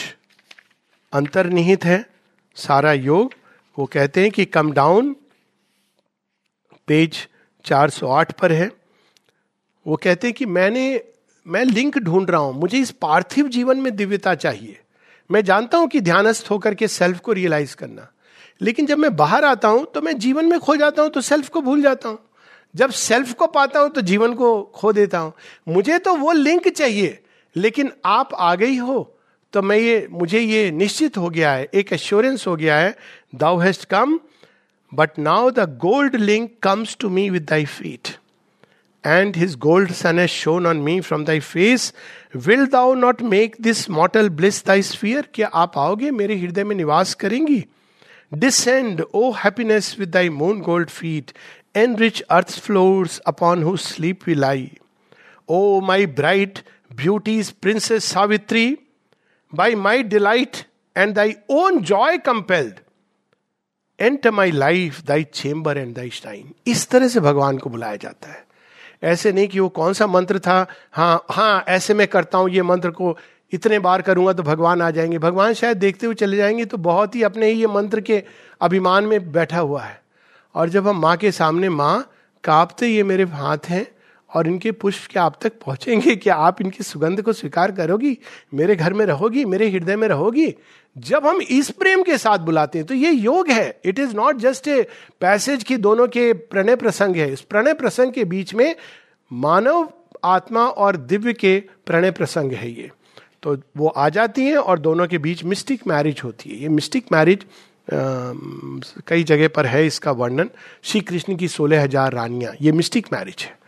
अंतर्निहित है, सारा योग। वो कहते हैं कि कम डाउन पेज 408 पर है। वो कहते हैं कि मैंने, मैं लिंक ढूंढ रहा हूँ, मुझे इस पार्थिव जीवन में दिव्यता चाहिए। मैं जानता हूँ कि ध्यानस्थ होकर के सेल्फ को रियलाइज़ करना। लेकिन जब मैं बाहर आता हूँ तो मैं जीवन में खो जाता हूँ तो सेल्फ को भूल जाता हूँ। जब सेल्फ को पाता हूँ तो जीवन को खो देता हूँ। मुझे तो वो लिंक चाहिए, लेकिन आप आ गई हो तो मैं ये, मुझे ये निश्चित हो गया है, एक एश्योरेंस हो गया है thou hast come But now the gold link comes to me with thy feet. And his gold sun has shone on me from thy face. Will thou not make this mortal bliss thy sphere? क्या आप आओगे मेरे हृदय में निवास करेंगी Descend, O happiness, with thy moon gold feet. Enrich earth's floors upon whose sleep we lie. O my bright beauty's princess Savitri, by my delight and thy own joy compelled, enter my life thy chamber and thy shrine इस तरह से भगवान को बुलाया जाता है। ऐसे नहीं कि वो कौन सा मंत्र था? हाँ हाँ ऐसे मैं करता हूँ, ये मंत्र को इतने बार करूँगा तो भगवान आ जाएँगे। भगवान शायद देखते हुए चले जाएँगे तो बहुत ही अपने ही ये मंत्र के अभिमान में बैठा हुआ है। और जब हम माँ के सामने माँ, कांपते ये मेरे हाथ हैं और इनके पुष्प क्या आप तक पहुँचेंगे? क्या आप इनकी सुगंध को स्वीकार करोगी? मेरे घर में रहोगी? मेरे हृदय में रहोगी? जब हम इस प्रेम के साथ बुलाते हैं तो ये योग है। It is not just a passage की दोनों के प्रणय प्रसंग है। इस प्रणय प्रसंग के बीच में मानव आत्मा और दिव्य के प्रणय प्रसंग है ये। तो वो आ जाती हैं और दोनों के बीच मिस्टिक मैरिज होती है। ये मिस्टिक मैरिज कई जगह पर है इसका वर्णन। श्री कृष्ण की सोलह हज़ार रानियाँ। ये मिस्टिक मैरिज है।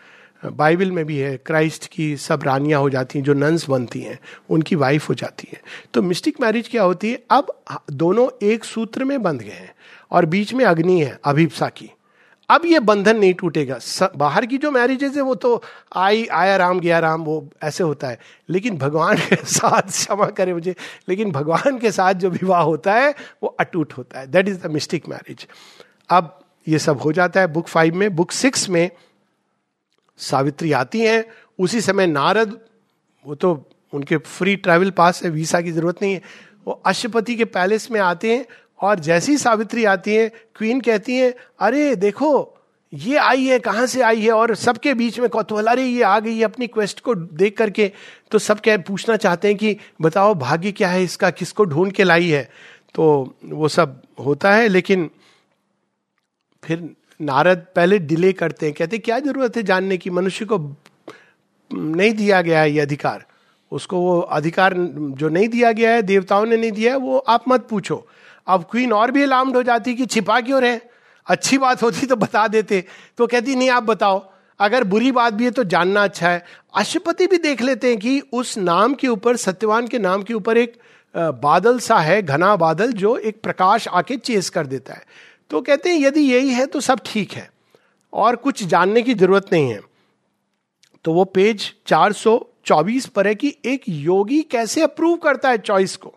बाइबल में भी है, क्राइस्ट की सब रानियाँ हो जाती हैं, जो नंस बनती हैं, उनकी वाइफ हो जाती है। तो मिस्टिक मैरिज क्या होती है? अब दोनों एक सूत्र में बंध गए हैं और बीच में अग्नि है, अभिप्सा की। अब ये बंधन नहीं टूटेगा। बाहर की जो मैरिजेज है, वो तो आई, आया राम, गया राम, वो ऐसे होता है। लेकिन भगवान के साथ क्षमा करे मुझे। लेकिन भगवान के साथ जो विवाह होता है, वो अटूट होता है। That is the mystic marriage अब ये सब हो जाता है बुक फाइव में बुक सिक्स में सावित्री आती हैं, उसी समय नारद, वो तो उनके फ्री ट्रैवल पास है वीसा की ज़रूरत नहीं है, वो अशुपति के पैलेस में आते हैं और जैसी सावित्री आती है क्वीन कहती है, अरे देखो, ये आई है, कहाँ से आई है? और सबके बीच में कौतूहल, अरे, ये आ गई है अपनी क्वेस्ट को देख करके। तो सब क्या पूछना चाहते हैं कि, बताओ, भाग्य क्या है इसका? किसको ढूंढ के लाई है? तो वो सब होता है, लेकिन फिर नारद पहले डिले करते हैं, कहते क्या ज़रूरत है जानने की? मनुष्य को नहीं दिया गया है ये अधिकार। उसको वो अधिकार जो नहीं दिया गया है, देवताओं ने नहीं दिया है, वो आप मत पूछो। अब क्वीन और भी अलार्म्ड हो जाती कि छिपा क्यों रहे? अच्छी बात होती तो बता देते। तो कहती, नहीं, आप बताओ। अगर बुरी बात भी है तो जानना अच्छा है। अशुपति भी देख लेते हैं कि उस नाम के ऊपर, सत्यवान के नाम के ऊपर एक बादल सा है, घना बादल, जो एक प्रकाश आके चेस कर देता है। तो कहते हैं, यदि यही है तो सब ठीक है, और कुछ जानने की ज़रूरत नहीं है। तो वो पेज 424 पर है कि एक योगी कैसे अप्रूव करता है चॉइस को।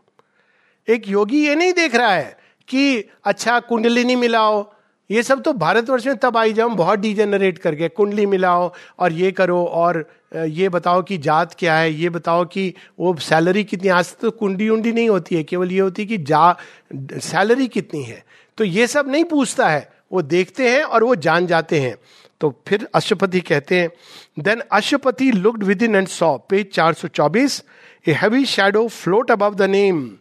एक योगी ये नहीं देख रहा है कि अच्छा कुंडलिनी मिलाओ, ये सब तो भारतवर्ष में तब आई जब हम बहुत डिजेनरेट करके कुंडली मिलाओ और ये करो और ये बताओ कि जात क्या है, ये बताओ कि वो सैलरी कितनी, आज तो कुंडी उंडी नहीं होती है, केवल ये होती है कि जा सैलरी कितनी है। तो ये सब नहीं पूछता है। वो देखते हैं और वो जान जाते हैं। तो फिर अशुपति कहते हैं then Aswapati looked within and saw page चार सौ चौबीस a heavy shadow float above the name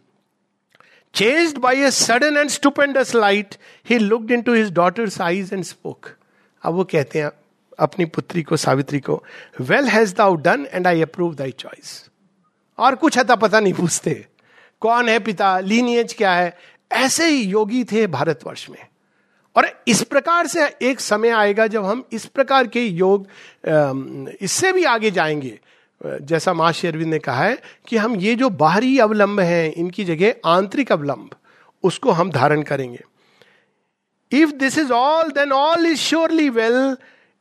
chased by a sudden and stupendous light he looked into his daughter's eyes and spoke अब वो कहते हैं, अपनी पुत्री को, सावित्री को well has thou done and I approve thy choice और कुछ अता पता नहीं पूछते। कौन है पिता? लीनियज क्या है? ऐसे ही योगी थे भारतवर्ष में। और इस प्रकार से एक समय आएगा जब हम इस प्रकार के योग इससे भी आगे जाएँगे। जैसा माँ शेरविंद ने कहा है कि हम ये जो बाहरी अवलंब हैं, इनकी जगह आंतरिक अवलंब, उसको हम धारण करेंगे। If this is all then all is surely well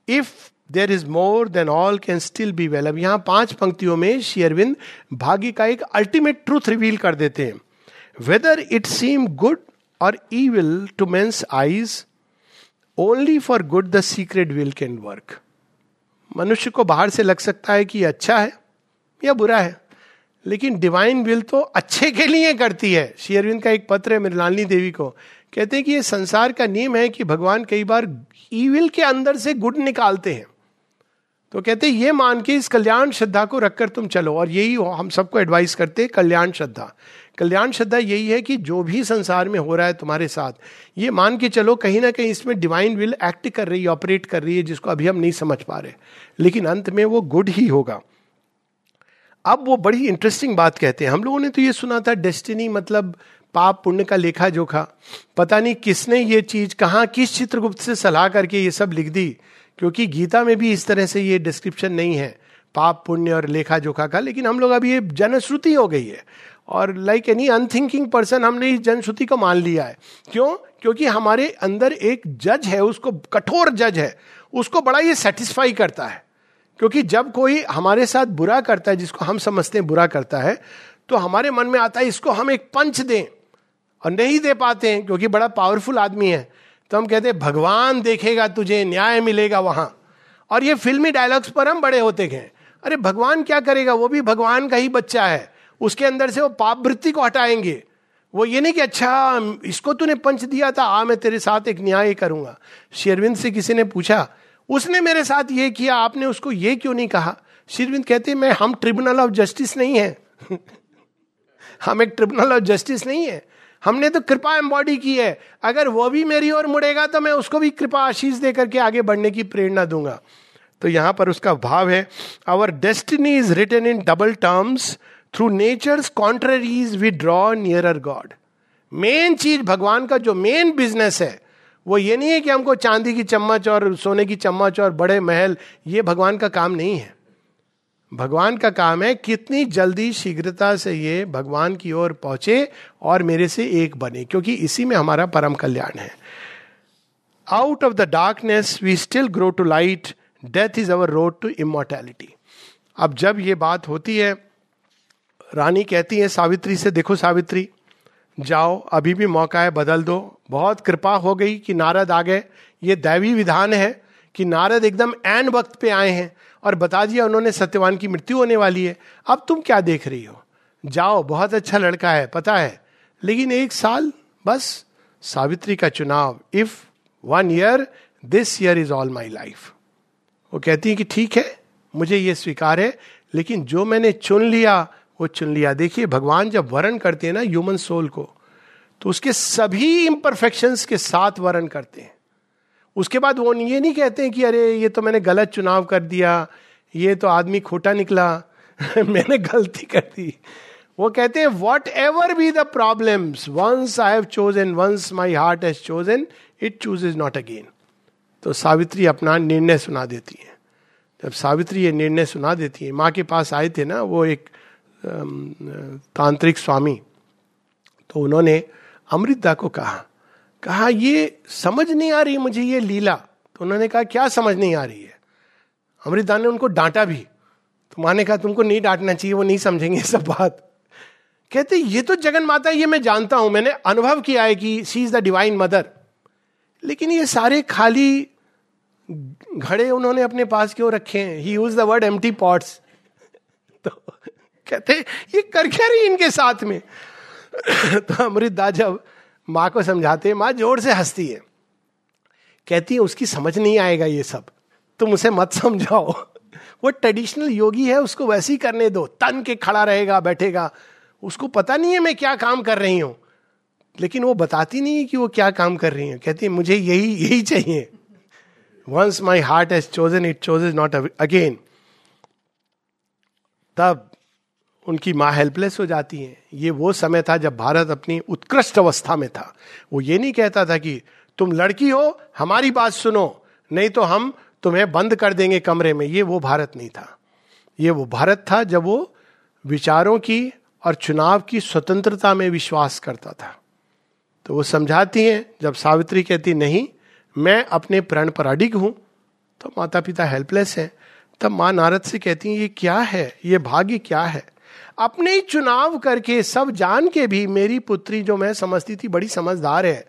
if there is more than all can still be well अब यहाँ पाँच पंक्तियों में शेयरविंद भाग्य का एक अल्टीमेट ट्रूथ रिवील कर देते हैं। Whether it seem good or evil to men's eyes only for good the secret will can work मनुष्य को बाहर से लग सकता है कि अच्छा है या बुरा है, लेकिन डिवाइन विल तो अच्छे के लिए करती है। शेयरविंद का एक पत्र है मृणालिनी देवी को। कहते हैं कि ये संसार का नियम है कि भगवान कई बार ईविल के अंदर से गुड निकालते हैं। तो कहते हैं, ये मान के इस कल्याण श्रद्धा को रखकर तुम चलो और यही हम सबको एडवाइस करते हैं, कल्याण श्रद्धा। कल्याण श्रद्धा यही है कि जो भी संसार में हो रहा है तुम्हारे साथ, ये मान के चलो कहीं ना कहीं इसमें डिवाइन विल एक्ट कर रही है ऑपरेट कर रही है, जिसको अभी हम नहीं समझ पा रहे। लेकिन अंत में वो गुड ही होगा। अब वो बड़ी इंटरेस्टिंग बात कहते हैं। हम लोगों ने तो ये सुना था डेस्टिनी मतलब पाप, पुण्य का लेखा जोखा पता नहीं किसने ये चीज़, कहा, किस चित्रगुप्त से सलाह करके ये सब लिख दी? क्योंकि गीता में भी इस तरह से ये डिस्क्रिप्शन नहीं है, पाप, पुण्य और लेखा जोखा का। लेकिन हम लोग अभी ये जनश्रुति हो गई है। और लाइक एनी अनथिंकिंग पर्सन हमने इस जनश्रुति को मान लिया है। क्यों? क्योंकि हमारे अंदर एक जज है, उसको कठोर जज है, उसको बड़ा ये सेटिस्फाई करता है। क्योंकि जब कोई हमारे साथ बुरा करता है, जिसको हम समझते हैं बुरा करता है तो हमारे मन में आता है, इसको हम एक पंच दें और नहीं दे पाते हैं, क्योंकि बड़ा पावरफुल आदमी है। तो हम कहते हैं, भगवान देखेगा तुझे, न्याय मिलेगा वहाँ। और ये फिल्मी डायलॉग्स पर हम बड़े होते गए अरे, भगवान क्या करेगा? वो भी भगवान का ही बच्चा है। उसके अंदर से वो पाप वृत्ति को हटाएँगे। वो ये नहीं कि अच्छा इसको तूने पंच दिया था, आ, मैं तेरे साथ एक न्याय करूँगा। शेरविंद से किसी ने पूछा, उसने मेरे साथ ये किया, आपने उसको ये क्यों नहीं कहा? शेरविंद कहते, मैं, हम ट्रिब्यूनल ऑफ़ जस्टिस नहीं है। हम एक ट्रिब्यूनल ऑफ़ जस्टिस नहीं है। हमने तो कृपा एम्बॉडी की है। अगर वो भी मेरी ओर मुड़ेगा तो मैं उसको भी कृपा आशीष दे करके आगे बढ़ने की प्रेरणा दूँगा। तो यहाँ पर उसका भाव है our destiny is written in double terms through nature's contraries we draw near God main चीज़ भगवान का जो मेन बिज़नेस है, वो ये नहीं है कि हमको चांदी की चम्मच और सोने की चम्मच और बड़े महल, ये भगवान का काम नहीं है। भगवान का काम है कितनी जल्दी शीघ्रता से ये भगवान की ओर पहुँचे और मेरे से एक बने, क्योंकि इसी में हमारा परम कल्याण है। Out of the darkness we still grow to light death is our road to immortality अब जब ये बात होती है रानी कहती है, सावित्री से देखो सावित्री। जाओ, अभी भी मौका है, बदल दो। बहुत कृपा हो गई कि नारद आ गए। ये दैवी विधान है कि नारद एकदम एन वक्त पे आए हैं और बता दिया उन्होंने सत्यवान की मृत्यु होने वाली है। अब तुम क्या देख रही हो? जाओ, बहुत अच्छा लड़का है, पता है। लेकिन एक साल, बस। सावित्री का चुनाव। If one year this year is all my life वो कहती है कि ठीक है, मुझे ये स्वीकार है, लेकिन जो मैंने चुन लिया वो चुन लिया। देखिए, भगवान जब वर्ण करते हैं ना ह्यूमन सोल को तो उसके सभी इम्परफेक्शंस के साथ वर्ण करते हैं। उसके बाद वो ये नहीं कहते हैं कि, अरे, ये तो मैंने गलत चुनाव कर दिया, ये तो आदमी खोटा निकला, मैंने गलती कर दी। वो कहते हैं whatever be the problem once I have chosen once my heart has chosen it choose is not again तो सावित्री अपना निर्णय सुना देती है। जब सावित्री ये निर्णय सुना देती है, माँ के पास आए थे ना, वो एक तांत्रिक स्वामी। तो उन्होंने अमृता को कहा कहा, ये समझ नहीं आ रही मुझे ये लीला। तो उन्होंने कहा, क्या समझ नहीं आ रही है? अमृता ने उनको डांटा भी। तो माँ ने कहा, तुमको नहीं डांटना चाहिए, वो नहीं समझेंगे सब बात। कहते, ये तो जगन माता ये मैं जानता हूँ। मैंने अनुभव किया है कि she is the divine mother लेकिन ये सारे खाली घड़े उन्होंने अपने पास क्यों रखे हैं। He use the word empty pots तो कहते, ये कर क्या रही इनके साथ में? तो अमृता जब माँ को समझाते, माँ, ज़ोर से हंसती है। कहती है, उसकी समझ नहीं आएगा ये सब। तुम उसे मत समझाओ। वो ट्रेडिशनल योगी है, उसको वैसे ही करने दो। तन के खड़ा रहेगा, बैठेगा। उसको पता नहीं है मैं क्या काम कर रही हूँ। लेकिन वो बताती नहीं है कि वो क्या काम कर रही है। कहती है, मुझे यही यही चाहिए। Once my heart has chosen it chose not again तब उनकी माँ हेल्पलेस हो जाती हैं। ये वो समय था जब भारत अपनी उत्कृष्ट अवस्था में था। वो ये नहीं कहता था कि तुम लड़की हो, हमारी बात सुनो, नहीं तो हम तुम्हें बंद कर देंगे कमरे में। ये वो भारत नहीं था। ये वो भारत था जब वो विचारों की और चुनाव की स्वतंत्रता में विश्वास करता था। तो वो समझाती हैं, जब सावित्री कहती, नहीं, मैं अपने प्रण पर अडिग हूँ। तो माता पिता हेल्पलेस हैं। तब माँ नारद से कहती हैं, ये क्या है? ये भाग्य क्या है? अपने ही चुनाव करके सब जान के भी मेरी पुत्री, जो मैं समझती थी, बड़ी समझदार है।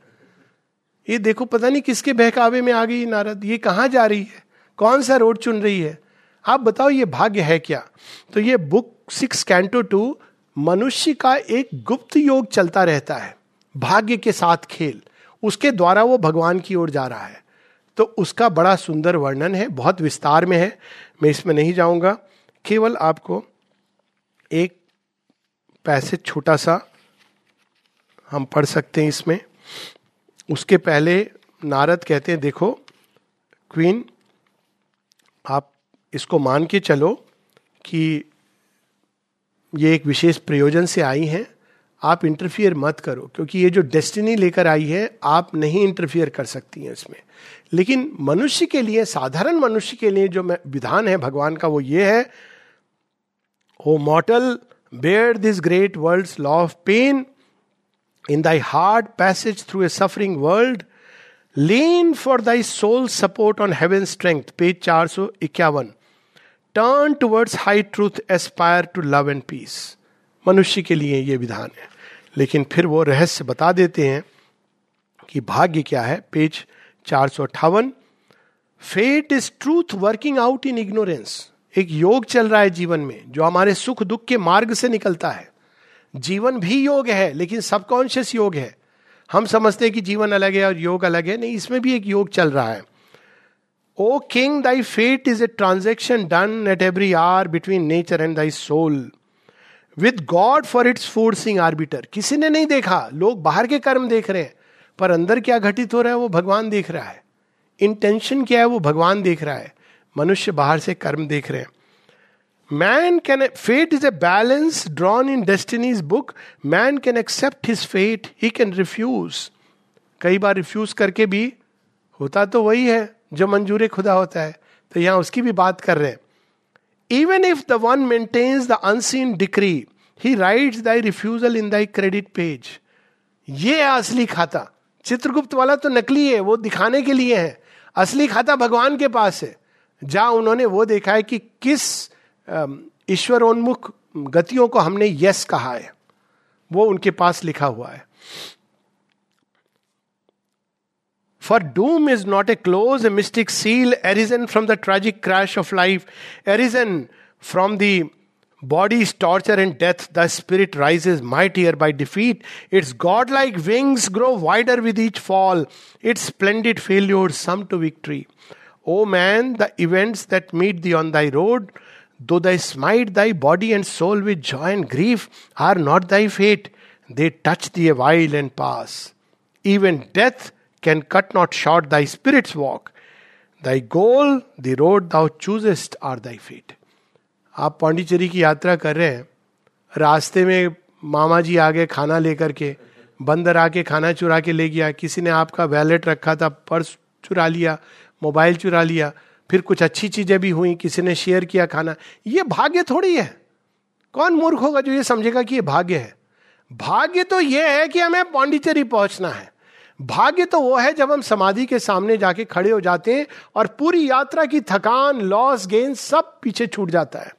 ये देखो, पता नहीं किसके बहकावे में आ गई नारद। ये कहाँ जा रही है? कौन सा रोड चुन रही है? आप बताओ, ये भाग्य है क्या? तो ये बुक सिक्स कैंटो टू, मनुष्य का एक गुप्त योग चलता रहता है, भाग्य के साथ खेल। उसके द्वारा वो भगवान की ओर जा रहा है। तो उसका बड़ा सुंदर वर्णन है, बहुत विस्तार में है। मैं इसमें नहीं जाऊँगा। केवल आपको एक पैसे छोटा सा हम पढ़ सकते हैं इसमें। उसके पहले नारद कहते हैं, देखो, क्वीन, आप इसको मान के चलो कि ये एक विशेष प्रयोजन से आई हैं। आप इंटरफियर मत करो, क्योंकि ये जो डेस्टिनी लेकर आई है, आप नहीं इंटरफियर कर सकती हैं इसमें। लेकिन मनुष्य के लिए, साधारण मनुष्य के लिए जो विधान है भगवान का, वो ये है O mortal bear this great world law of pain in thy hard passage through a suffering world lean for thy soul support on heaven strength page चार सौ इक्यावन turn towards high truth aspire to love and peace मनुष्य के लिए ये विधान है। लेकिन फिर वो रहस्य बता देते हैं कि भाग्य क्या है। पेज चार सौ अट्ठावन fate is truth working out in ignorance एक योग चल रहा है जीवन में, जो हमारे सुख दुख के मार्ग से निकलता है। जीवन भी योग है, लेकिन सबकॉन्शियस योग है। हम समझते हैं कि जीवन अलग है और योग अलग है, नहीं, इसमें भी एक योग चल रहा है। O king thy fate is a transaction done at every hour between nature and thy soul with God for its foreseeing arbiter किसी ने नहीं देखा? लोग बाहर के कर्म देख रहे हैं, पर अंदर क्या घटित हो रहा है वो भगवान देख रहा है। इंटेंशन क्या है वो भगवान देख रहा है। मनुष्य बाहर से कर्म देख रहे हैं। Man can fate is a balance drawn in destiny's book man can accept his fate he can refuse कई बार रिफ्यूज करके भी होता तो वही है, जो मंजूर खुदा होता है। तो यहाँ उसकी भी बात कर रहे हैं। Even if the one maintains the unseen decree he writes thy refusal in thy credit page ये है असली खाता। चित्रगुप्त वाला तो नकली है, वो दिखाने के लिए है। असली खाता भगवान के पास है। जहाँ उन्होंने वो देखा है कि किस ईश्वरोन्मुख गतियों को हमने यस कहा है वो उनके पास लिखा हुआ है for doom is not a close a mystic seal arisen from the tragic crash of life arisen from the Body's torture and death, the spirit rises mightier by defeat. Its godlike wings grow wider with each fall. Its splendid failures sum to victory. O man the events that meet thee on thy road though thy smite thy body and soul with joy and grief are not thy fate they touch thee while and pass even death can cut not short thy spirit's walk thy goal the road thou choosest are thy fate आप पांडिचेरी की यात्रा कर रहे हैं। रास्ते में मामा जी आ गए खाना लेकर के, बंदर आके खाना चुरा के ले गया, किसी ने आपका वैलेट रखा था, पर्स चुरा लिया मोबाइल चुरा लिया, फिर कुछ अच्छी चीज़ें भी हुई, किसी ने शेयर किया खाना। ये भाग्य थोड़ी है। कौन मूर्ख होगा जो ये समझेगा कि ये भाग्य है? भाग्य तो ये है कि हमें पांडिचेरी पहुँचना है। भाग्य तो वो है जब हम समाधि के सामने जाके खड़े हो जाते हैं और पूरी यात्रा की थकान लॉस गेन सब पीछे छूट जाता है।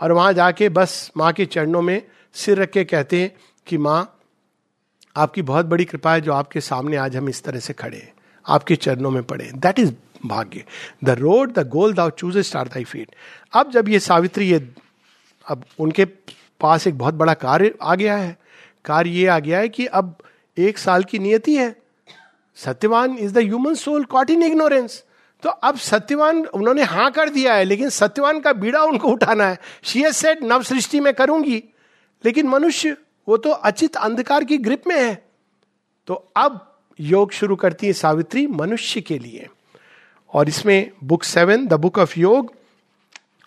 और वहाँ जाके बस माँ के चरणों में सिर रख के कहते हैं कि माँ, आपकी बहुत बड़ी कृपा है जो आपके सामने आज हम इस तरह से खड़े हैं। आपके चरणों में पड़े। दैट इज़ भाग्य। The road the goal thou choosest star thy feet अब जब ये सावित्री, ये अब उनके पास एक बहुत बड़ा कार्य आ गया है। कार्य ये आ गया है कि अब एक साल की नियति है। Satyavan is the human soul caught in ignorance तो अब सत्यवान उन्होंने हाँ कर दिया है, लेकिन सत्यवान का बीड़ा उनको उठाना है। शी एस सेट नव सृष्टि में करूँगी। लेकिन मनुष्य, वो तो अचित अंधकार की ग्रिप में है। तो अब योग शुरू करती है सावित्री मनुष्य के लिए। और इसमें book seven, the book of yoga,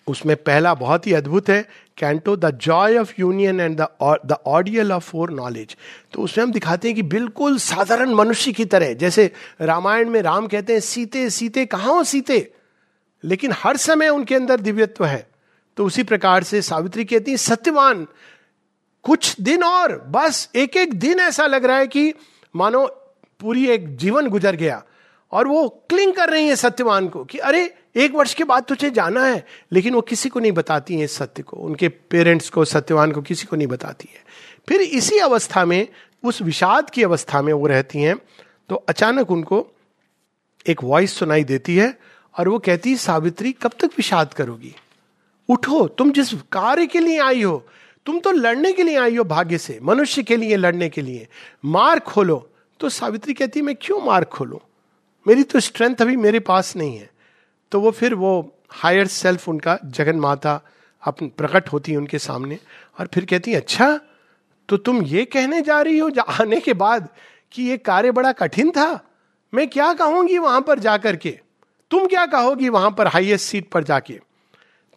उसमें पहला बहुत ही अद्भुत है, canto, the joy of union and the ordeal of foreknowledge. तो उसमें हम दिखाते हैं कि बिल्कुल साधारण मनुष्य की तरह, जैसे रामायण में राम कहते हैं, सीते सीते, कहा हो सीते? लेकिन हर समय उनके अंदर दिव्यत्व है। तो उसी प्रकार से सावित्री कहती है, सत्यवान, कुछ दिन और, बस एक एक दिन ऐसा लग रहा है कि, मानो पूरी एक जीवन गुजर गया और वो क्लिंग कर रही है सत्यवान को कि अरे, एक वर्ष के बाद तुझे जाना है, लेकिन वो किसी को नहीं बताती है इस सत्य को। उनके पेरेंट्स को, सत्यवान को किसी को नहीं बताती है। फिर इसी अवस्था में, उस विषाद की अवस्था में वो रहती हैं तो अचानक उनको एक वॉइस सुनाई देती है और वो कहती है, सावित्री, कब तक विषाद करोगी? उठो, तुम जिस कार्य के लिए आई हो, तुम तो लड़ने के लिए आई हो भाग्य से, मनुष्य के लिए, लड़ने के लिए। मार खोलो तो सावित्री कहती मैं क्यों मार खोलू? मेरी तो स्ट्रेंथ अभी मेरे पास नहीं है। तो वो फिर वो हायर सेल्फ उनका जगन माता अपन प्रकट होती है उनके सामने और फिर कहती है अच्छा तो तुम ये कहने जा रही हो आने के बाद कि ये कार्य बड़ा कठिन था। मैं क्या कहूँगी वहाँ पर जाकर के? तुम क्या कहोगी वहाँ पर हाईएस्ट सीट पर जाके?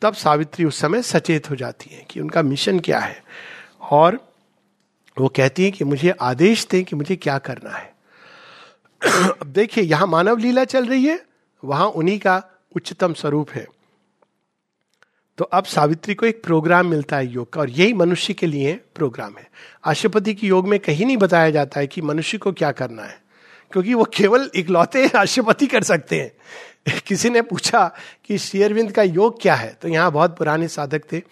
तब सावित्री उस समय सचेत हो जाती है कि उनका मिशन क्या है। और वो कहती है कि मुझे आदेश दें कि मुझे क्या करना है। अब देखिए, यहाँ मानव लीला चल रही है, वहाँ उन्हीं का उच्चतम स्वरूप है। तो अब सावित्री को एक प्रोग्राम मिलता है योग का, और यही मनुष्य के लिए प्रोग्राम है। आशुपति की योग में कहीं नहीं बताया जाता है कि मनुष्य को क्या करना है, क्योंकि वो केवल इकलौते राष्ट्रपति कर सकते हैं। किसी ने पूछा कि शेयरविंद का योग क्या है? तो यहाँ बहुत पुराने साधक थे।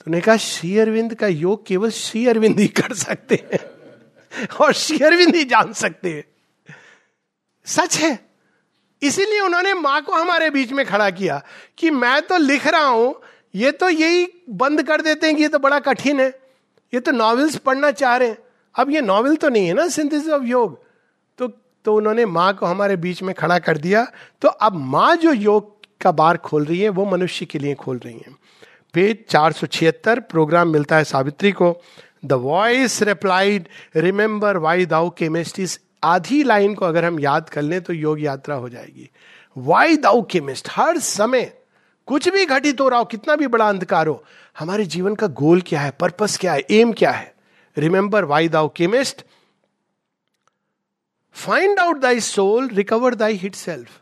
तो उन्होंने कहा, श्री अरविंद का योग केवल श्री अरविंद ही कर सकते हैं और श्री अरविंद ही जान सकते हैं। सच है। इसीलिए उन्होंने माँ को हमारे बीच में खड़ा किया कि मैं तो लिख रहा हूँ, ये तो यही बंद कर देते हैं कि ये तो बड़ा कठिन है। ये तो नॉवेल्स पढ़ना चाह रहे हैं। अब ये नॉवेल तो नहीं है ना, सिंथेसिस ऑफ़ योग। तो तो उन्होंने माँ को हमारे बीच में खड़ा कर दिया। तो अब माँ जो योग का बार खोल रही है, वो मनुष्य के लिए खोल रही है। पेज चार सौ छिहत्तर प्रोग्राम मिलता है सावित्री को। The voice replied remember why thou camest is आधी लाइन को अगर हम याद कर लें तो योग यात्रा हो जाएगी। वाई दाउ केमिस्ट हर समय कुछ भी घटित हो रहा हो, कितना भी बड़ा अंधकार हो, हमारे जीवन का गोल क्या है पर्पस क्या है एम क्या है? Remember why thou camest find out thy soul recover thy hid self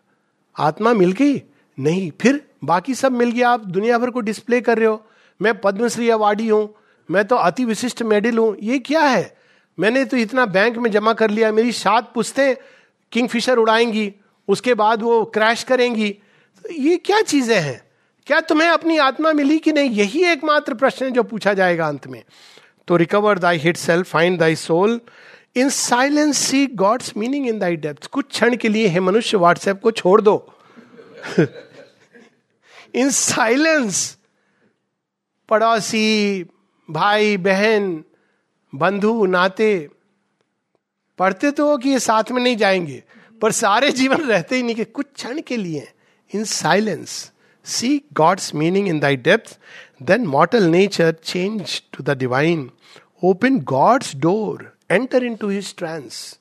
आत्मा मिल गई? नहीं, फिर बाकी सब मिल गया, आप दुनिया भर को डिस्प्ले कर रहे हो। मैं पद्मश्री अवार्डी हूँ, मैं तो अति विशिष्ट मेडल हूँ। ये क्या है? मैंने तो इतना बैंक में जमा कर लिया, मेरी सात पुस्तें किंगफिशर उड़ाएँगी, उसके बाद वो क्रैश करेंगी। तो ये क्या चीज़ें हैं? क्या तुम्हें अपनी आत्मा मिली कि नहीं? यही एकमात्र प्रश्न है जो पूछा जाएगा अंत में। तो recover thy hid self find thy soul in silence see God's meaning in thy depth कुछ क्षण के लिए है मनुष्य व्हाट्सएप को छोड़ दो। इन साइलेंस, पड़ोसी, भाई, बहन, बंधु, नाते, पढ़ते तो हो कि ये साथ में नहीं जाएँगे, पर सारे जीवन रहते ही नहीं कि कुछ क्षण के लिए, in silence see God's meaning in thy depth then mortal nature change to the divine open God's door enter into his trance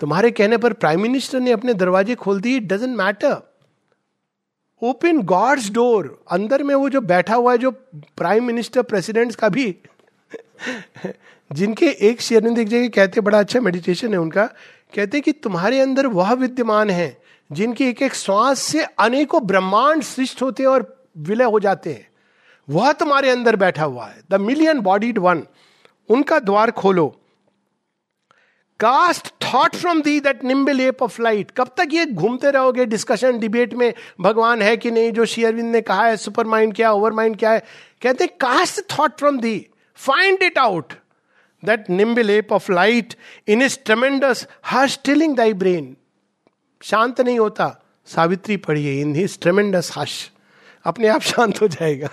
तुम्हारे कहने पर प्राइम मिनिस्टर ने अपने दरवाजे खोल दिए it doesn't matter open God's door, अंदर में वो जो बैठा हुआ है, जो प्राइम मिनिस्टर प्रेसिडेंट का भी, जिनके एक शेरनिंद एक जगह कहते बड़ा अच्छा मेडिटेशन है उनका, कहते कि तुम्हारे अंदर वह विद्यमान है, जिनके एक एक श्वास से अनेकों ब्रह्मांड सृष्ट होते हैं और विलय हो जाते हैं। वह तुम्हारे अंदर बैठा हुआ है। द मिलियन बॉडीड वन उनका द्वार खोलो। Cast thought from thee that nimble ape of light. कब तक ये घूमते रहोगे डिस्कशन डिबेट में, भगवान है कि नहीं, जो शेयरविंद ने कहा है सुपर माइंड क्या ओवर माइंड क्या है? कहते cast thought from thee find it out that nimble ape of light in his tremendous hush tilling thy brain. शांत नहीं होता, सावित्री पढ़िए इन हिज ट्रेमेंडस हश अपने आप शांत हो जाएगा।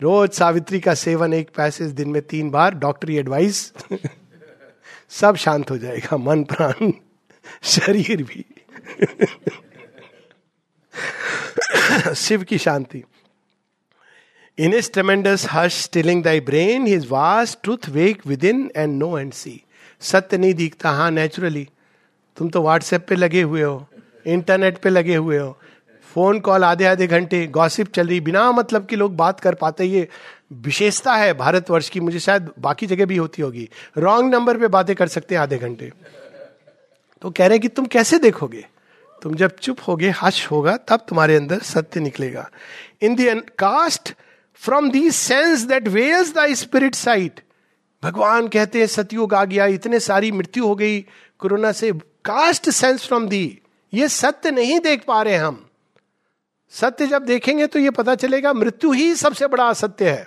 रोज सावित्री का सेवन एक पैसेज दिन में तीन बार डॉक्टरी एडवाइस सब शांत हो जाएगा मन प्राण शरीर भी। शिव की शांति। In his tremendous hush, stilling thy brain, his vast truth wake within and know and see. सत्य नहीं दिखता हाँ नेचुरली तुम तो व्हाट्सएप पे लगे हुए हो इंटरनेट पे लगे हुए हो। फ़ोन कॉल आधे आधे घंटे गॉसिप चल रही बिना मतलब कि लोग बात कर पाते ये विशेषता है भारतवर्ष की, मुझे शायद बाकी जगह भी होती होगी। रॉन्ग नंबर पे बातें कर सकते हैं आधे घंटे। तो कह रहे हैं कि तुम कैसे देखोगे? तुम जब चुप होगे हश होगा, तब तुम्हारे अंदर सत्य निकलेगा। In thee cast from thee sense that wears the spirit sight भगवान कहते हैं, सतयुग आ गया, इतने सारी मृत्यु हो गई, कोरोना से कास्ट सेंस फ्रॉम दी ये सत्य नहीं देख पा रहे हम। सत्य जब देखेंगे तो ये पता चलेगा, मृत्यु ही सबसे बड़ा असत्य है।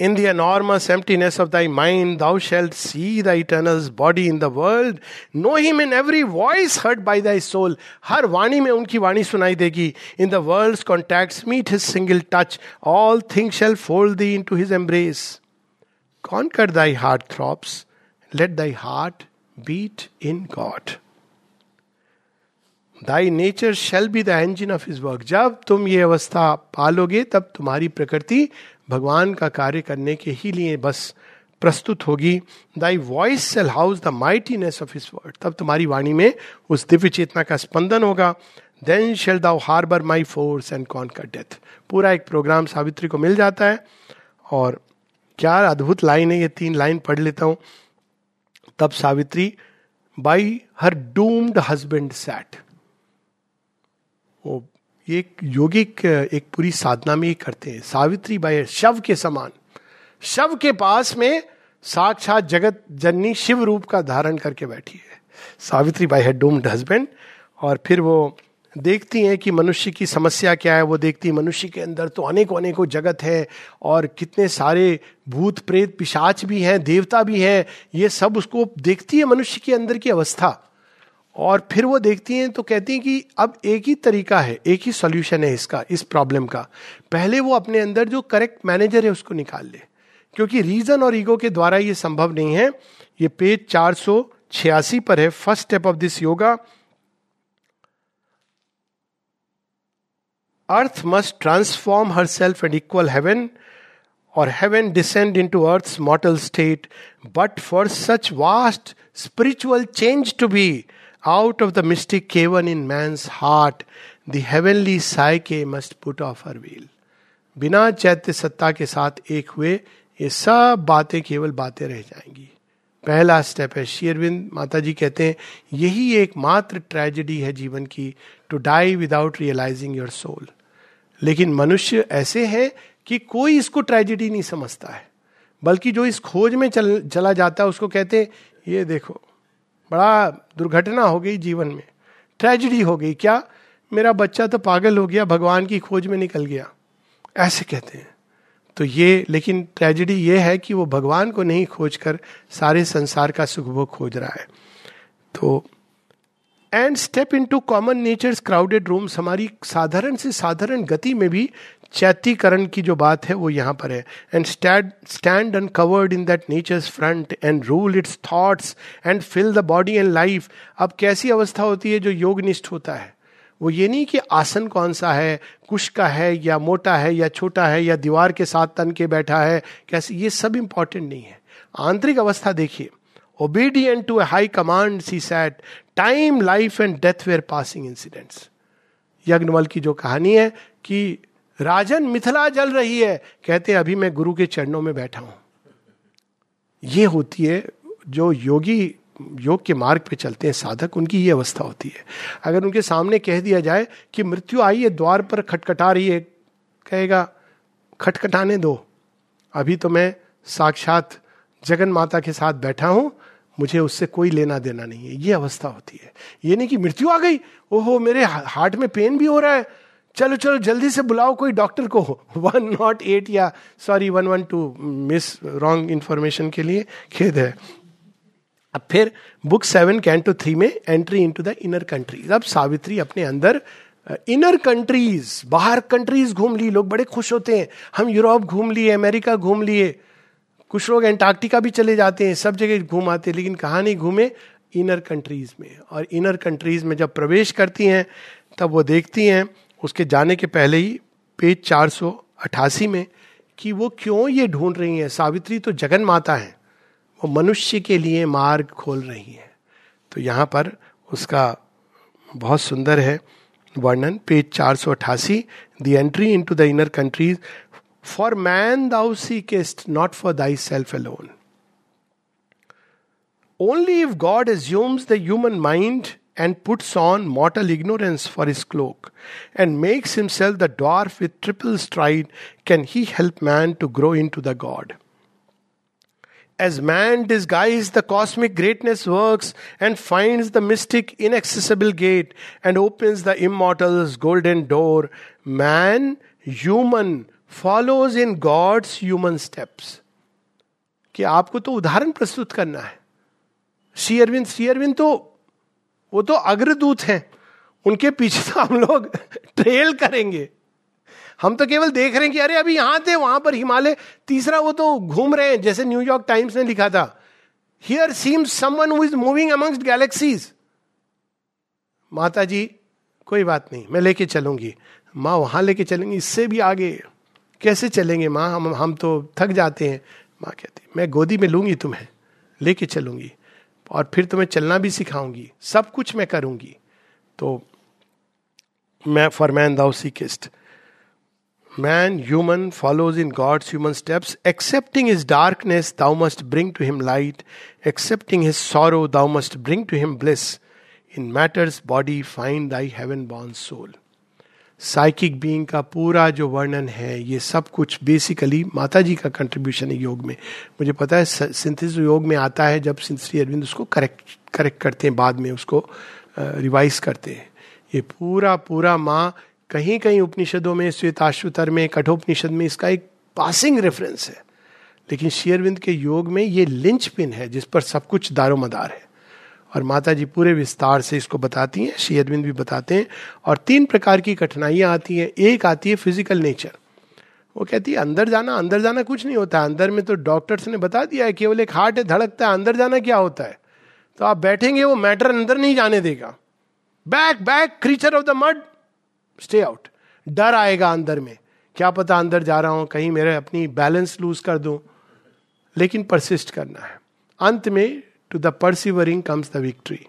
In the enormous emptiness of thy mind, thou shalt see the eternal's body in the world, know him in every voice heard by thy soul. हर वाणी में उनकी वाणी सुनाई देगी. In the world's contacts, meet his single touch. All things shall fold thee into his embrace. Conquer thy heart throbs. Let thy heart beat in God. Thy nature shall be the engine of his work जब तुम ये अवस्था पालोगे तब तुम्हारी प्रकृति भगवान का कार्य करने के ही लिए बस प्रस्तुत होगी। Thy voice shall house the mightiness of his word तब तुम्हारी वाणी में उस दिव्य चेतना का स्पंदन होगा। Then shall thou harbour my force and conquer death पूरा एक प्रोग्राम सावित्री को मिल जाता है। और क्या अद्भुत लाइन है ये, तीन लाइन पढ़ लेता हूँ। तब Savitri, by her doomed husband sat वो ये एक योगिक, एक पूरी साधना में ही करते हैं। सावित्री बाई शव के समान। शव के पास में साक्षात जगत जननी शिव रूप का धारण करके बैठी है। Savitri by her doomed husband. और फिर वो देखती हैं कि मनुष्य की समस्या क्या है। वो देखती है, मनुष्य के अंदर तो अनेकों अनेकों जगत है और कितने सारे भूत प्रेत पिशाच भी हैं, देवता भी हैं। ये सब उसको देखती है मनुष्य के अंदर की अवस्था। और फिर वो देखती हैं तो कहती हैं कि अब एक ही तरीका है, एक ही सॉल्यूशन है इसका, इस प्रॉब्लम का। पहले वो अपने अंदर जो करेक्ट मैनेजर है उसको निकाल ले। क्योंकि रीजन और ईगो के द्वारा ये संभव नहीं है। ये पेज चार सौ छियासी पर है first step of this yoga earth must transform herself and equal heaven और heaven descend into earth mortal state but for such vast spiritual change to be Out of the mystic cavern in man's heart, the heavenly psyche must put off her veil. बिना चैत्य सत्ता के साथ एक हुए ये सब बातें केवल बातें रह जाएँगी पहला स्टेप है शेरविंद माता जी कहते हैं यही एकमात्र ट्रेजेडी है जीवन की to die without realising your soul लेकिन मनुष्य ऐसे हैं कि कोई इसको ट्रेजेडी नहीं समझता है बल्कि जो इस खोज में चल चला जाता है उसको कहते हैं ये देखो बड़ा दुर्घटना हो गई जीवन में। ट्रेजिडी हो गई। क्या मेरा बच्चा तो पागल हो गया, भगवान की खोज में निकल गया? ऐसे कहते हैं। तो ये, लेकिन ट्रेजिडी ये है कि वो भगवान को नहीं खोज कर सारे संसार का सुख खोज रहा है। तो and step into common nature crowded rooms हमारी साधारण से साधारण गति में भी चैतीकरण की जो बात है, वो यहाँ पर है। And stand stand uncovered in that nature's front and rule its thoughts and fill the body and life अब कैसी अवस्था होती है जो योगनिष्ठ होता है? वो ये नहीं कि आसन कौन सा है, कुश का है, या मोटा है, या छोटा है, या दीवार के साथ तन के बैठा है, कैसे? ये सब इंपॉर्टेंट नहीं है। आंतरिक अवस्था देखिए। Obedient to a high command she sat time life and death were passing incidents यज्ञवल की जो कहानी है कि राजन मिथिला जल रही है कहते अभी मैं गुरु के चरणों में बैठा हूँ ये होती है जो योगी योग के मार्ग पे चलते हैं साधक उनकी ये अवस्था होती है अगर उनके सामने कह दिया जाए कि मृत्यु आई है द्वार पर खटखटा रही है कहेगा खटखटाने दो अभी तो मैं साक्षात जगन माता के साथ बैठा हूँ मुझे उससे कोई लेना देना नहीं है। ये अवस्था होती है। ये नहीं कि मृत्यु आ गई ओहो मेरे हार्ट में पेन भी हो रहा है। चलो चलो जल्दी से बुलाओ कोई डॉक्टर को। वन नॉट एट या sorry one one two miss wrong information के लिए खेद है। अब फिर बुक सेवन कैंटो थ्री में entry into the inner countries अब सावित्री अपने अंदर इनर uh, कंट्रीज़ बाहर कंट्रीज़ घूम ली। लोग बड़े खुश होते हैं। हम यूरोप घूम लिए अमेरिका घूम लिए। कुछ लोग एंटार्क्टिका भी चले जाते हैं, सब जगह घूम आते हैं, लेकिन कहाँ नहीं घूमे इनर कंट्रीज़ में। और इनर कंट्रीज़ में जब प्रवेश करती हैं, तब वो देखती हैं, उसके जाने के पहले ही पेज चार सौ अठासी में, कि वो क्यों ये ढूंढ रही हैं? सावित्री तो जगन माता है। वो मनुष्य के लिए मार्ग खोल रही है। तो यहाँ पर उसका बहुत सुंदर है वर्णन। पेज चार सौ अट्ठासी the entry into the inner countries For man thou seekest, not for thyself alone. Only if God assumes the human mind and puts on mortal ignorance for his cloak and makes himself the dwarf with triple stride can he help man to grow into the God. As man disguised the cosmic greatness works and finds the mystic inaccessible gate and opens the immortal's golden door, man, human, follows in God's human steps कि आपको तो उदाहरण प्रस्तुत करना है। श्री अरविंद श्री अरविंद तो वो तो अग्रदूत हैं। उनके पीछे तो हम लोग ट्रेल करेंगे। हम तो केवल देख रहे हैं कि अरे अभी यहाँ थे, वहाँ पर हिमालय, तीसरा वो तो घूम रहे हैं, जैसे न्यूयॉर्क टाइम्स ने लिखा था। Here seems someone who is moving amongst galaxies माता जी कोई बात नहीं, मैं लेके चलूँगी। माँ वहाँ लेके चलेंगी, इससे भी आगे। कैसे चलेंगे माँ? हम हम तो थक जाते हैं। माँ कहती, मैं गोदी में लूँगी तुम्हें, लेके चलूँगी और फिर तुम्हें चलना भी सिखाऊँगी, सब कुछ मैं करूँगी। तो मैं for man thou seekest man human follows in God's human steps accepting his darkness thou must bring to him light accepting his sorrow thou must bring to him bliss in matter's body find thy heaven born soul psychic being का पूरा जो वर्णन है, ये सब कुछ basically माता जी का कंट्रीब्यूशन है योग में। मुझे पता है सिंथिस योग में आता है जब श्री अरविंद उसको करेक्ट करेक्ट करते हैं, बाद में उसको रिवाइज करते हैं। ये पूरा पूरा माँ कहीं कहीं उपनिषदों में, श्वेताश्वतर में, कठोपनिषद में इसका एक पासिंग रेफरेंस है। लेकिन शेयरविंद के योग में ये लिंच पिन है जिस पर सब कुछ दारोमदार है। और माता जी पूरे विस्तार से इसको बताती हैं, श्री अरविंद भी बताते हैं, और तीन प्रकार की कठिनाइयाँ आती हैं। एक आती है फ़िज़िकल नेचर वो कहती है, अंदर जाना अंदर जाना कुछ नहीं होता अंदर में तो डॉक्टर्स ने बता दिया है, केवल एक हार्ट है धड़कता है, अंदर जाना क्या होता है? तो आप बैठेंगे, वो मैटर अंदर नहीं जाने देगा। Back back creature of the mud stay out डर आएगा अंदर में। क्या पता अंदर जा रहा हूँ, कहीं मेरे अपनी बैलेंस लूज कर दूँ। लेकिन परसिस्ट करना है। अंत में to the persevering comes the victory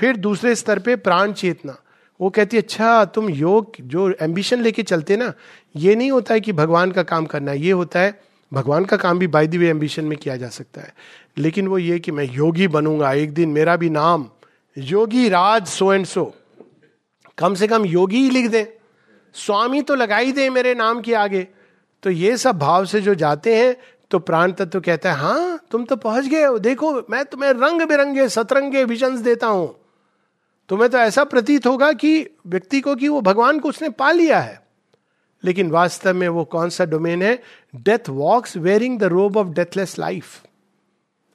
फिर दूसरे स्तर पे प्राण चेतना। वो कहती है अच्छा तुम योग, जो एम्बिशन लेके चलते ना, ये नहीं होता है कि भगवान का काम करना ये होता है, भगवान का काम भी बाई दी वे एम्बिशन में किया जा सकता है। लेकिन वो ये कि मैं योगी बनूँगा, एक दिन मेरा भी नाम Yogiraj so and so कम से कम योगी ही लिख दें। स्वामी तो लगा ही दे मेरे नाम के आगे। तो ये सब भाव से जो जाते हैं तो प्राण तत्व कहता है हाँ तुम तो पहुँच गए हो। देखो, मैं तुम्हें रंग बिरंगे सतरंगे विजन्स देता हूँ। तुम्हें तो ऐसा प्रतीत होगा कि व्यक्ति को कि वो भगवान को उसने पा लिया है। लेकिन वास्तव में वो कौन सा डोमेन है? Death walks wearing the robe of deathless life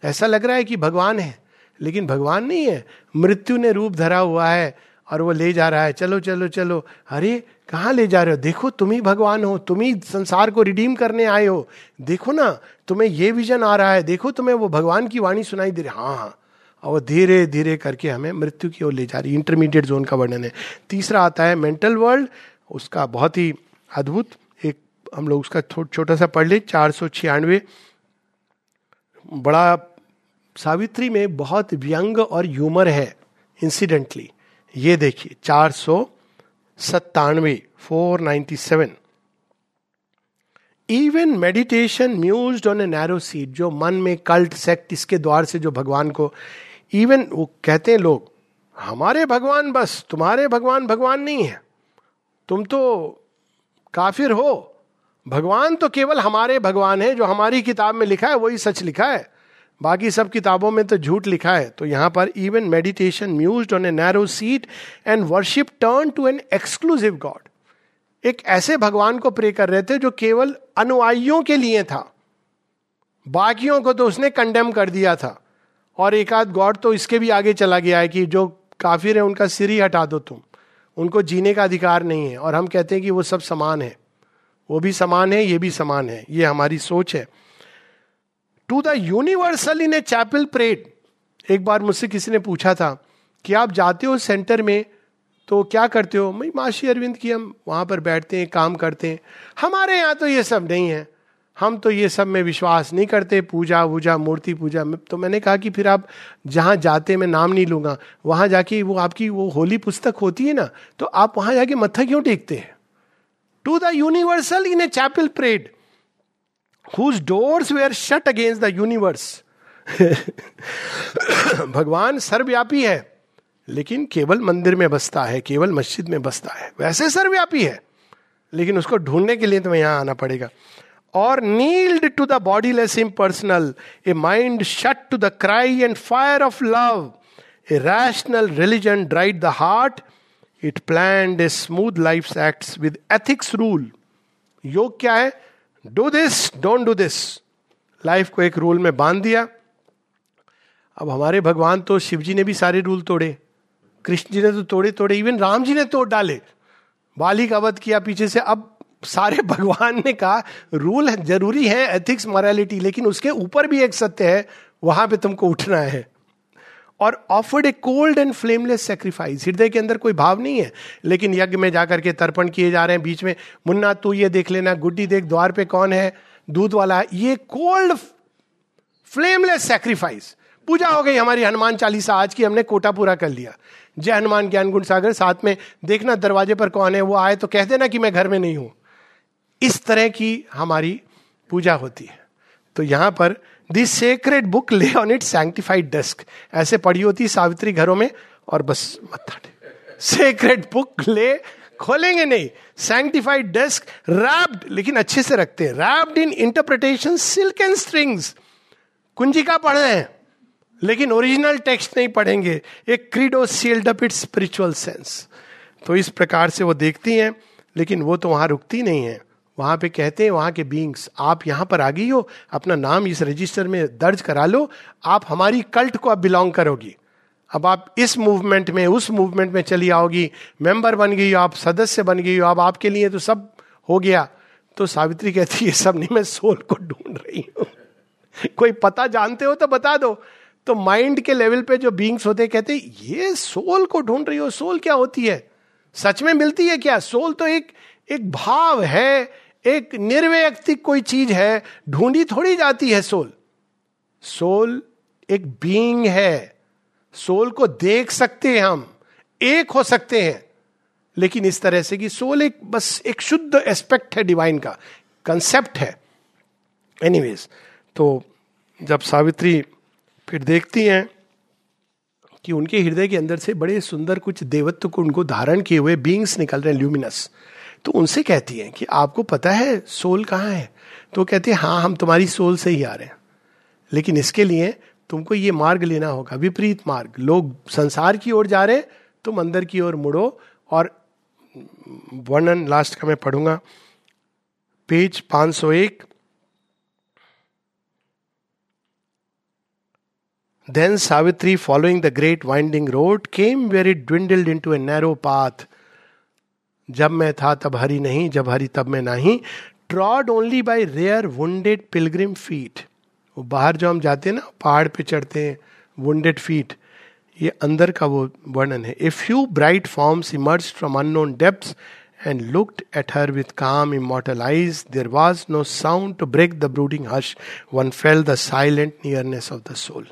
ऐसा लग रहा है कि भगवान है, लेकिन भगवान नहीं है। मृत्यु ने रूप धरा हुआ है और वो ले जा रहा है। चलो चलो चलो। अरे कहाँ ले जा रहे हो? देखो, तुम ही भगवान हो, तुम ही संसार को रिडीम करने आए हो। देखो ना, तुम्हें ये विजन आ रहा है, देखो तुम्हें वो भगवान की वाणी सुनाई दे रही हाँ। हाँ और वो धीरे धीरे करके हमें मृत्यु की ओर ले जा रही है। इंटरमीडिएट जोन का वर्णन है। तीसरा आता है मेंटल वर्ल्ड उसका बहुत ही अद्भुत एक, हम लोग उसका छोटा सा पढ़ ले, चार सौ छियानवे। बड़ा सावित्री में बहुत व्यंग और ह्यूमर है इंसिडेंटली ये देखिए, चार सौ सत्तानवे four ninety seven even meditation muse on a narrow seat जो मन में कल्ट सेक्ट इसके द्वार से जो भगवान को इवन वो कहते हैं लोग, हमारे भगवान बस, तुम्हारे भगवान भगवान नहीं है। तुम तो काफिर हो। भगवान तो केवल हमारे भगवान है, जो हमारी किताब में लिखा है, वही सच लिखा है। बाकी सब किताबों में तो झूठ लिखा है। तो यहाँ पर even meditation muse on a narrow seat and worship turn to an exclusive god एक ऐसे भगवान को प्रे कर रहे थे जो केवल अनुयायियों के लिए था। बाकियों को तो उसने कंडेम कर दिया था। और एक आध गॉड तो इसके भी आगे चला गया है कि जो काफिर है, उनका सिर ही हटा दो तुम। उनको जीने का अधिकार नहीं है। और हम कहते हैं कि वो सब समान है। वो भी समान है, ये भी समान है। ये हमारी सोच है। To the universal in a chapel prayed. एक बार मुझसे किसी ने पूछा था कि आप जाते हो सेंटर में तो क्या करते हो? मैं, माशी अरविंद की हम वहाँ पर बैठते हैं, काम करते हैं। हमारे यहाँ तो ये सब नहीं है। हम तो ये सब में विश्वास नहीं करते, पूजा, वूजा, मूर्ति पूजा। में तो मैंने कहा कि फिर आप जहाँ जाते मैं नाम नहीं लूँगा। वहाँ जाके वो आपकी वो होली पुस्तक होती है ना तो आप वहाँ जाके मत्था क्यों टेकते हैं? To the universal in a chapel prayed. Whose doors were shut against the universe भगवान सर्वव्यापी है, लेकिन केवल मंदिर में बसता है, केवल मस्जिद में बसता है। वैसे सर्वव्यापी है, लेकिन उसको ढूँढने के लिए तुम्हें यहाँ आना पड़ेगा। और kneeled to the bodiless impersonal a mind shut to the cry and fire of love a rational religion dried the heart it plan a smooth life act with ethics rule योग क्या है? Do this don't do this life को एक rule में बाँध दिया। अब हमारे भगवान तो शिव जी ने भी सारे रूल तोड़े। कृष्ण जी ने तो तोड़े तोड़े। इवन राम जी ने तोड़ डाले। बाली का वध किया पीछे से। अब सारे भगवान ने कहा रूल ज़रूरी है एथिक्स मॉरलिटी लेकिन उसके ऊपर भी एक सत्य है, वहाँ पे तुमको उठना है। और offered a cold and flameless sacrifice हृदय के अंदर कोई भाव नहीं है, लेकिन यज्ञ में जाकर के तर्पण किए जा रहे हैं बीच में। मुन्ना, तू ये देख लेना, गुड्डी देख, द्वार पे कौन है? दूध वाला, ये कोल्ड फ्लेमलेस सेक्रीफाइस पूजा हो गई हमारी हनुमान चालीसा, आज की हमने कोटा पूरा कर लिया। जय हनुमान ज्ञान गुण सागर, साथ में देखना दरवाजे पर कौन है, वो आए तो कह देना कि मैं घर में नहीं हूँ। इस तरह की हमारी पूजा होती है। तो यहाँ पर this sacred book lay on it sanctified desk. ऐसे पढ़ी होती सावित्री घरों में, और बस मत्था सेक्रेट बुक ले, खोलेंगे नहीं। सैंक्टिफाइड डेस्क, रैप्ड, लेकिन अच्छे से रखते हैं। Wrapped in interpretation, silk and strings. Kunjika पढ़ रहे हैं, लेकिन ओरिजिनल टेक्स्ट नहीं पढ़ेंगे। एक credo sealed up it spiritual sense तो इस प्रकार से वो देखती हैं, लेकिन वो तो वहाँ रुकती नहीं है। वहाँ पे कहते हैं, वहाँ के बींग्स आप यहाँ पर आ गई हो, अपना नाम इस रजिस्टर में दर्ज करा लो, आप हमारी कल्ट को अब बिलोंग करोगी। अब आप इस मूवमेंट में, उस मूवमेंट में चली आओगी मेंबर बन गई हो आप, सदस्य बन गई हो अब आपके लिए तो सब हो गया। तो सावित्री कहती है सब नहीं, मैं सोल को ढूंढ रही हूँ। कोई पता जानते हो तो बता दो। तो माइंड के लेवल पे जो बींग्स होते कहते ये सोल को ढूंढ रही हो सोल क्या होती है? सच में मिलती है क्या? सोल तो एक एक भाव है एक निर्वैयक्तिक कोई चीज़ है, ढूंढी थोड़ी जाती है सोल। सोल एक बीइंग है। सोल को देख सकते हैं हम, एक हो सकते हैं। लेकिन इस तरह से कि सोल एक बस एक शुद्ध एस्पेक्ट है डिवाइन का कंसेप्ट है। एनीवेज तो जब सावित्री फिर देखती हैं कि उनके हृदय के अंदर से बड़े सुंदर कुछ देवत्व को उनको धारण किए हुए बींग्स निकल रहे हैं ल्यूमिनस तो उनसे कहती हैं कि आपको पता है सोल कहाँ है? तो कहते हैं हाँ हम तुम्हारी सोल से ही आ रहे हैं। लेकिन इसके लिए तुमको ये मार्ग लेना होगा विपरीत मार्ग। लोग संसार की ओर जा रहे तुम अंदर की ओर मुड़ो और वर्णन लास्ट का मैं पढ़ूँगा। Page 501 Then Savitri, following the great winding road, came where it dwindled into a narrow path. जब मैं था तब हरी नहीं, जब हरी तब मैं नहीं। Trod only by rare wounded pilgrim feet. वो बाहर जो हम जाते हैं ना, पहाड़ पे चढ़ते हैं, वुंडेड फीट, ये अंदर का वो वर्णन है। A few bright forms emerge from unknown depth and looked at her with calm immortal eyes there was no sound to break the brooding hush one felt the silent nearness of the soul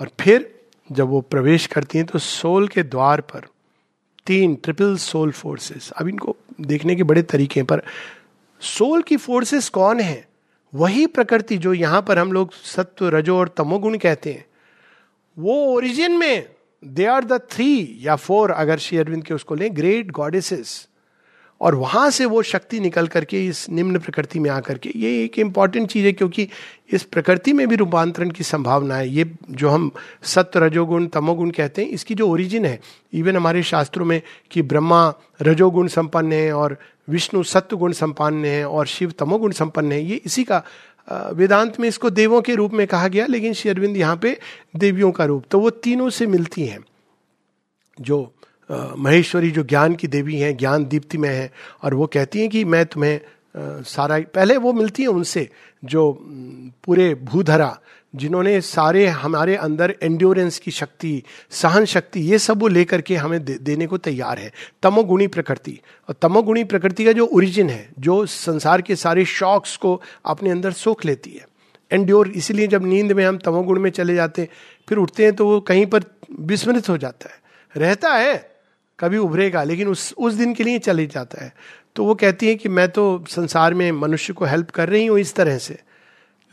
और फिर जब वो प्रवेश करती हैं तो soul के द्वार पर तीन ट्रिपल सोल फोर्सेस अब इनको देखने के बड़े तरीके हैं, पर सोल की फोर्सेस कौन है? वही प्रकृति जो यहाँ पर हम लोग सत्व, रजो और तमोगुण कहते हैं। वो ओरिजिन में दे आर द थ्री या फोर अगर श्री अरविंद के उसको लें ग्रेट गॉडेसेस और वहाँ से वो शक्ति निकल करके इस निम्न प्रकृति में आकर के, ये एक इंपॉर्टेंट चीज़ है क्योंकि इस प्रकृति में भी रूपांतरण की संभावना है। ये जो हम सत्य रजोगुण, तमोगुण कहते हैं, इसकी जो ओरिजिन है इवन हमारे शास्त्रों में कि ब्रह्मा रजोगुण संपन्न है और विष्णु सत्य गुण संपन्न है और शिव तमोगुण संपन्न है, ये इसी का वेदांत में इसको देवों के रूप में कहा गया, लेकिन श्री अरविंद यहाँ पे देवियों का रूप। तो वो तीनों से मिलती हैं, जो महेश्वरी जो ज्ञान की देवी हैं ज्ञान दीप्ति में है और वो कहती हैं कि मैं तुम्हें सारा पहले वो मिलती है उनसे जो पूरे भूधरा जिन्होंने सारे हमारे अंदर एंड्योरेंस की शक्ति सहन शक्ति ये सब वो लेकर के हमें दे, देने को तैयार है। तमोगुणी प्रकृति। और तमोगुणी प्रकृति का जो ओरिजिन है जो संसार के सारे शॉक्स को अपने अंदर सोख लेती है। एंड्योर इसीलिए जब नींद में हम तमोगुण में चले जाते हैं फिर उठते हैं तो वो कहीं पर विस्मृत हो जाता है। रहता है कभी उभरेगा, लेकिन उस उस दिन के लिए चले जाता है। तो वो कहती है कि मैं तो संसार में मनुष्य को हेल्प कर रही हूँ इस तरह से।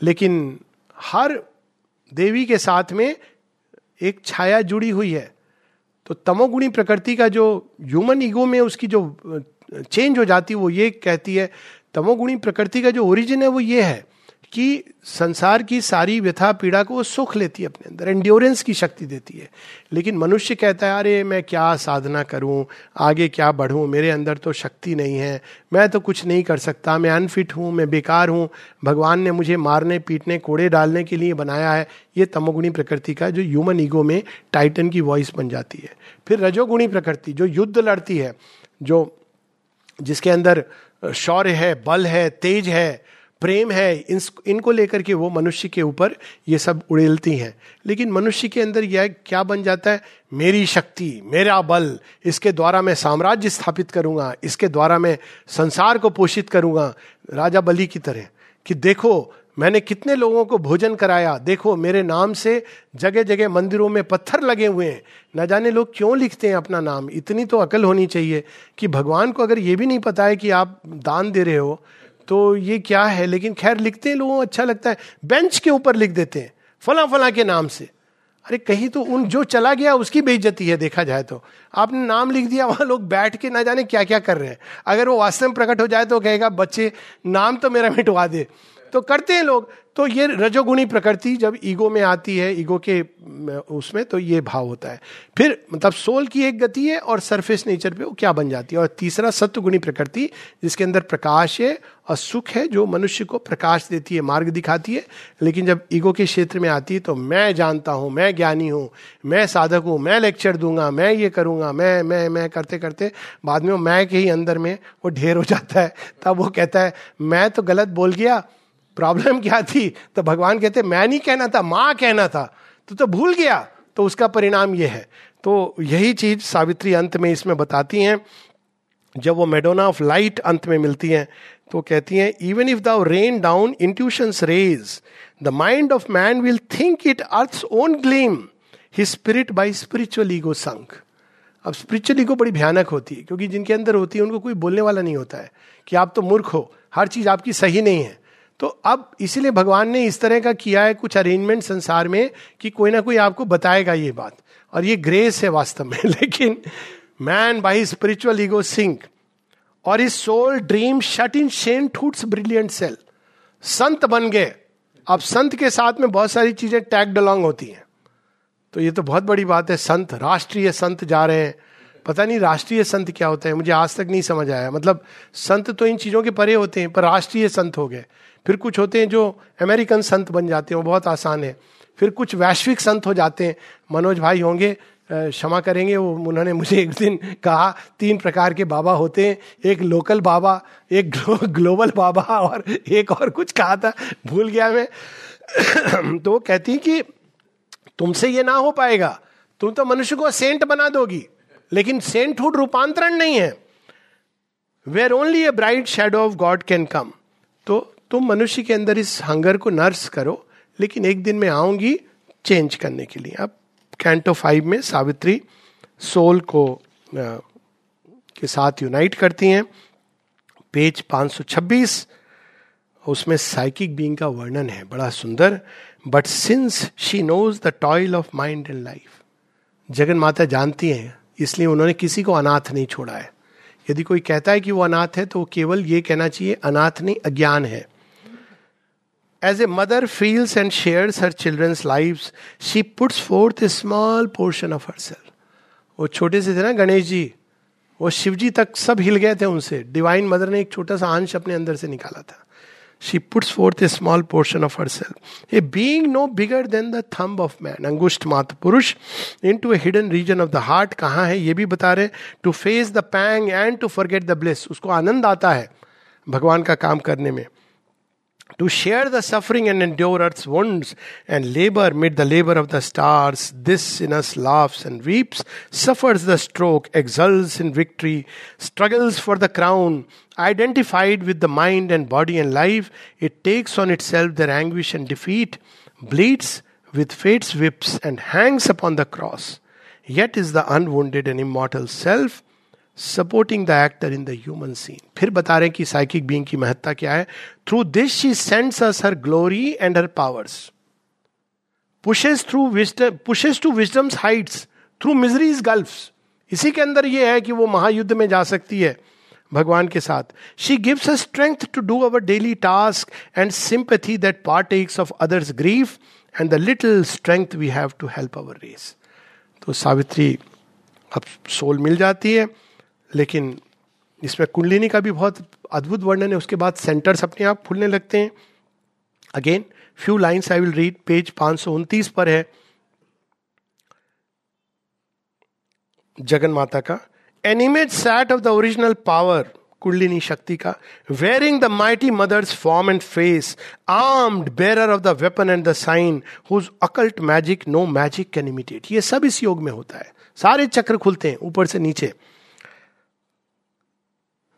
लेकिन हर देवी के साथ में एक छाया जुड़ी हुई है। तो तमोगुणी प्रकृति का जो ह्यूमन ईगो में उसकी जो चेंज हो जाती है, वो ये कहती है, तमोगुणी प्रकृति का जो ओरिजिन है, वो ये है कि, संसार की सारी व्यथा पीड़ा को वो सुख लेती है अपने अंदर एंड्योरेंस की शक्ति देती है। लेकिन मनुष्य कहता है, अरे, मैं क्या साधना करूँ? आगे क्या बढ़ूं? मेरे अंदर तो शक्ति नहीं है। मैं तो कुछ नहीं कर सकता। मैं अनफिट हूँ, मैं बेकार हूँ। भगवान ने मुझे मारने, पीटने, कोड़े डालने के लिए बनाया है। ये तमोगुणी प्रकृति का जो ह्यूमन ईगो में टाइटन की वॉइस बन जाती है। फिर रजोगुणी प्रकृति, जो युद्ध लड़ती है, जो जिसके अंदर शौर्य है, बल है, तेज है प्रेम है इन इनको लेकर के वो मनुष्य के ऊपर ये सब उड़ेलती हैं। लेकिन मनुष्य के अंदर यह क्या बन जाता है? मेरी शक्ति, मेरा बल, इसके द्वारा मैं साम्राज्य स्थापित करूँगा, इसके द्वारा मैं संसार को पोषित करूँगा। राजा बलि की तरह कि देखो, मैंने कितने लोगों को भोजन कराया, देखो, मेरे नाम से जगह जगह मंदिरों में पत्थर लगे हुए हैं। न जाने लोग क्यों लिखते हैं अपना नाम? इतनी तो अकल होनी चाहिए कि भगवान को अगर ये भी नहीं पता है कि आप दान दे रहे हो तो ये क्या है? लेकिन खैर लिखते हैं लोगों को अच्छा लगता है। बेंच के ऊपर लिख देते हैं फला फला के नाम से। अरे कहीं तो उन जो चला गया उसकी बेइज्जती है, देखा जाए तो। आपने नाम लिख दिया, वहाँ लोग बैठ के ना जाने क्या क्या कर रहे हैं। अगर वो वास्तव में प्रकट हो जाए तो कहेगा, बच्चे, नाम तो मेरा मिटवा दे। तो करते हैं लोग। तो ये रजोगुणी प्रकृति जब ईगो में आती है, ईगो के उसमें तो ये भाव होता है। फिर मतलब सोल की एक गति है और सरफेस नेचर पे वो क्या बन जाती है? और तीसरा सत्वगुणी प्रकृति, जिसके अंदर प्रकाश है और सुख है, जो मनुष्य को प्रकाश देती है, मार्ग दिखाती है। लेकिन जब ईगो के क्षेत्र में आती है तो मैं जानता हूँ, मैं ज्ञानी हूँ, मैं साधक हूँ, मैं लेक्चर दूँगा, मैं ये करूँगा, मैं मैं मैं करते करते बाद में वो मैं के ही अंदर में वो ढेर हो जाता है। तब वो कहता है, मैं तो गलत बोल गया प्रॉब्लम क्या थी? तो भगवान कहते, मैं नहीं कहना था, माँ कहना था। तो तो भूल गया। तो उसका परिणाम यह है। तो यही चीज़ सावित्री अंत में इसमें बताती हैं। जब वो मेडोना ऑफ़ लाइट अंत में मिलती हैं तो कहती हैं even if the rain down intuition raise the mind of man will think it earth own gleam he spirit by spiritual ego sunk अब स्पिरिचुअल ईगो बड़ी भयानक होती है, क्योंकि जिनके अंदर होती है, उनको कोई बोलने वाला नहीं होता है कि आप तो मूर्ख हो। हर चीज़ आपकी सही नहीं है। तो अब इसीलिए भगवान ने इस तरह का किया है कुछ अरेंजमेंट संसार में कि कोई ना कोई आपको बताएगा ये बात। और ये ग्रेस है वास्तव में, लेकिन man by spiritual ego sink और इस soul dream shut in sheen thoughts brilliant cell संत बन गए। अब संत के साथ में बहुत सारी चीज़ें टैग डलॉन्ग होती हैं। तो ये तो बहुत बड़ी बात है, संत, राष्ट्रीय संत जा रहे हैं। पता नहीं राष्ट्रीय संत क्या होता है, मुझे आज तक नहीं समझ आया। मतलब संत तो इन चीज़ों के परे होते हैं, पर राष्ट्रीय संत हो गए। फिर कुछ होते हैं जो अमेरिकन संत बन जाते हैं वो बहुत आसान है। फिर कुछ वैश्विक संत हो जाते हैं। मनोज भाई होंगे क्षमा करेंगे वो उन्होंने मुझे एक दिन कहा तीन प्रकार के बाबा होते हैं। एक लोकल बाबा एक ग्लो, ग्लोबल बाबा और एक और कुछ कहा था भूल गया मैं। तो कहती कि तुमसे ये ना हो पाएगा। तुम तो मनुष्य को सेंट बना दोगी लेकिन सेंटहुड रूपांतरण नहीं है। Where only a bright shadow of God can come तो तुम मनुष्य के अंदर इस हंगर को नर्स करो लेकिन एक दिन मैं आऊँगी चेंज करने के लिए। अब कैंटो फाइव में सावित्री सोल को आ, के साथ यूनाइट करती हैं। पेज 526 उसमें साइकिक बीइंग का वर्णन है बड़ा सुंदर। But since she knows the toil of mind and life Jaganmata जानती हैं इसलिए उन्होंने किसी को अनाथ नहीं छोड़ा है। यदि कोई कहता है कि वो अनाथ है तो वो केवल ये कहना चाहिए अनाथ नहीं अज्ञान है। As a mother feels and shares her children's lives, she puts forth a small portion of herself. वो छोटे से थे ना गणेश जी वो शिव जी तक सब हिल गए थे उनसे। डिवाइन मदर ने एक छोटा सा अंश अपने अंदर से निकाला था। She puts forth a small portion of herself a being no bigger than the thumb of man अंगुष्ठ मात पुरुष into a hidden region of the heart कहाँ है? ये भी बता रहे to face the pang and to forget the bliss उसको आनंद आता है भगवान का काम करने में। To share the suffering and endure earth's wounds and labor mid the labor of the stars. This in us laughs and weeps, suffers the stroke, exults in victory, struggles for the crown. Identified with the mind and body and life, it takes on itself their anguish and defeat, bleeds with fate's whips, and hangs upon the cross. Yet is the unwounded and immortal self supporting the actor in the human scene फिर बता रहे हैं कि psychic being की महत्ता क्या है? Through this she sends us her glory and her powers pushes through wisdom pushes to wisdom's heights through miseries gulf इसी के अंदर यह है कि वो महायुद्ध में जा सकती है भगवान के साथ। She gives a strength to do our daily task and sympathy that partakes of others grief and the little strength we have to help our race तो सावित्री, अब सोल मिल जाती है। लेकिन इसमें कुंडलिनी का भी बहुत अद्भुत वर्णन है। उसके बाद सेंटर्स अपने आप खुलने लगते हैं। Again few lines I will read page पाँच पर है। जगन माता का animate sat of the original power Kundalini Shakti का wearing the mighty mother's form and face armed bearer of the weapon and the sign whose occult magic no magic can imitate ये सब इस योग में होता है। सारे चक्र खुलते हैं, ऊपर से नीचे।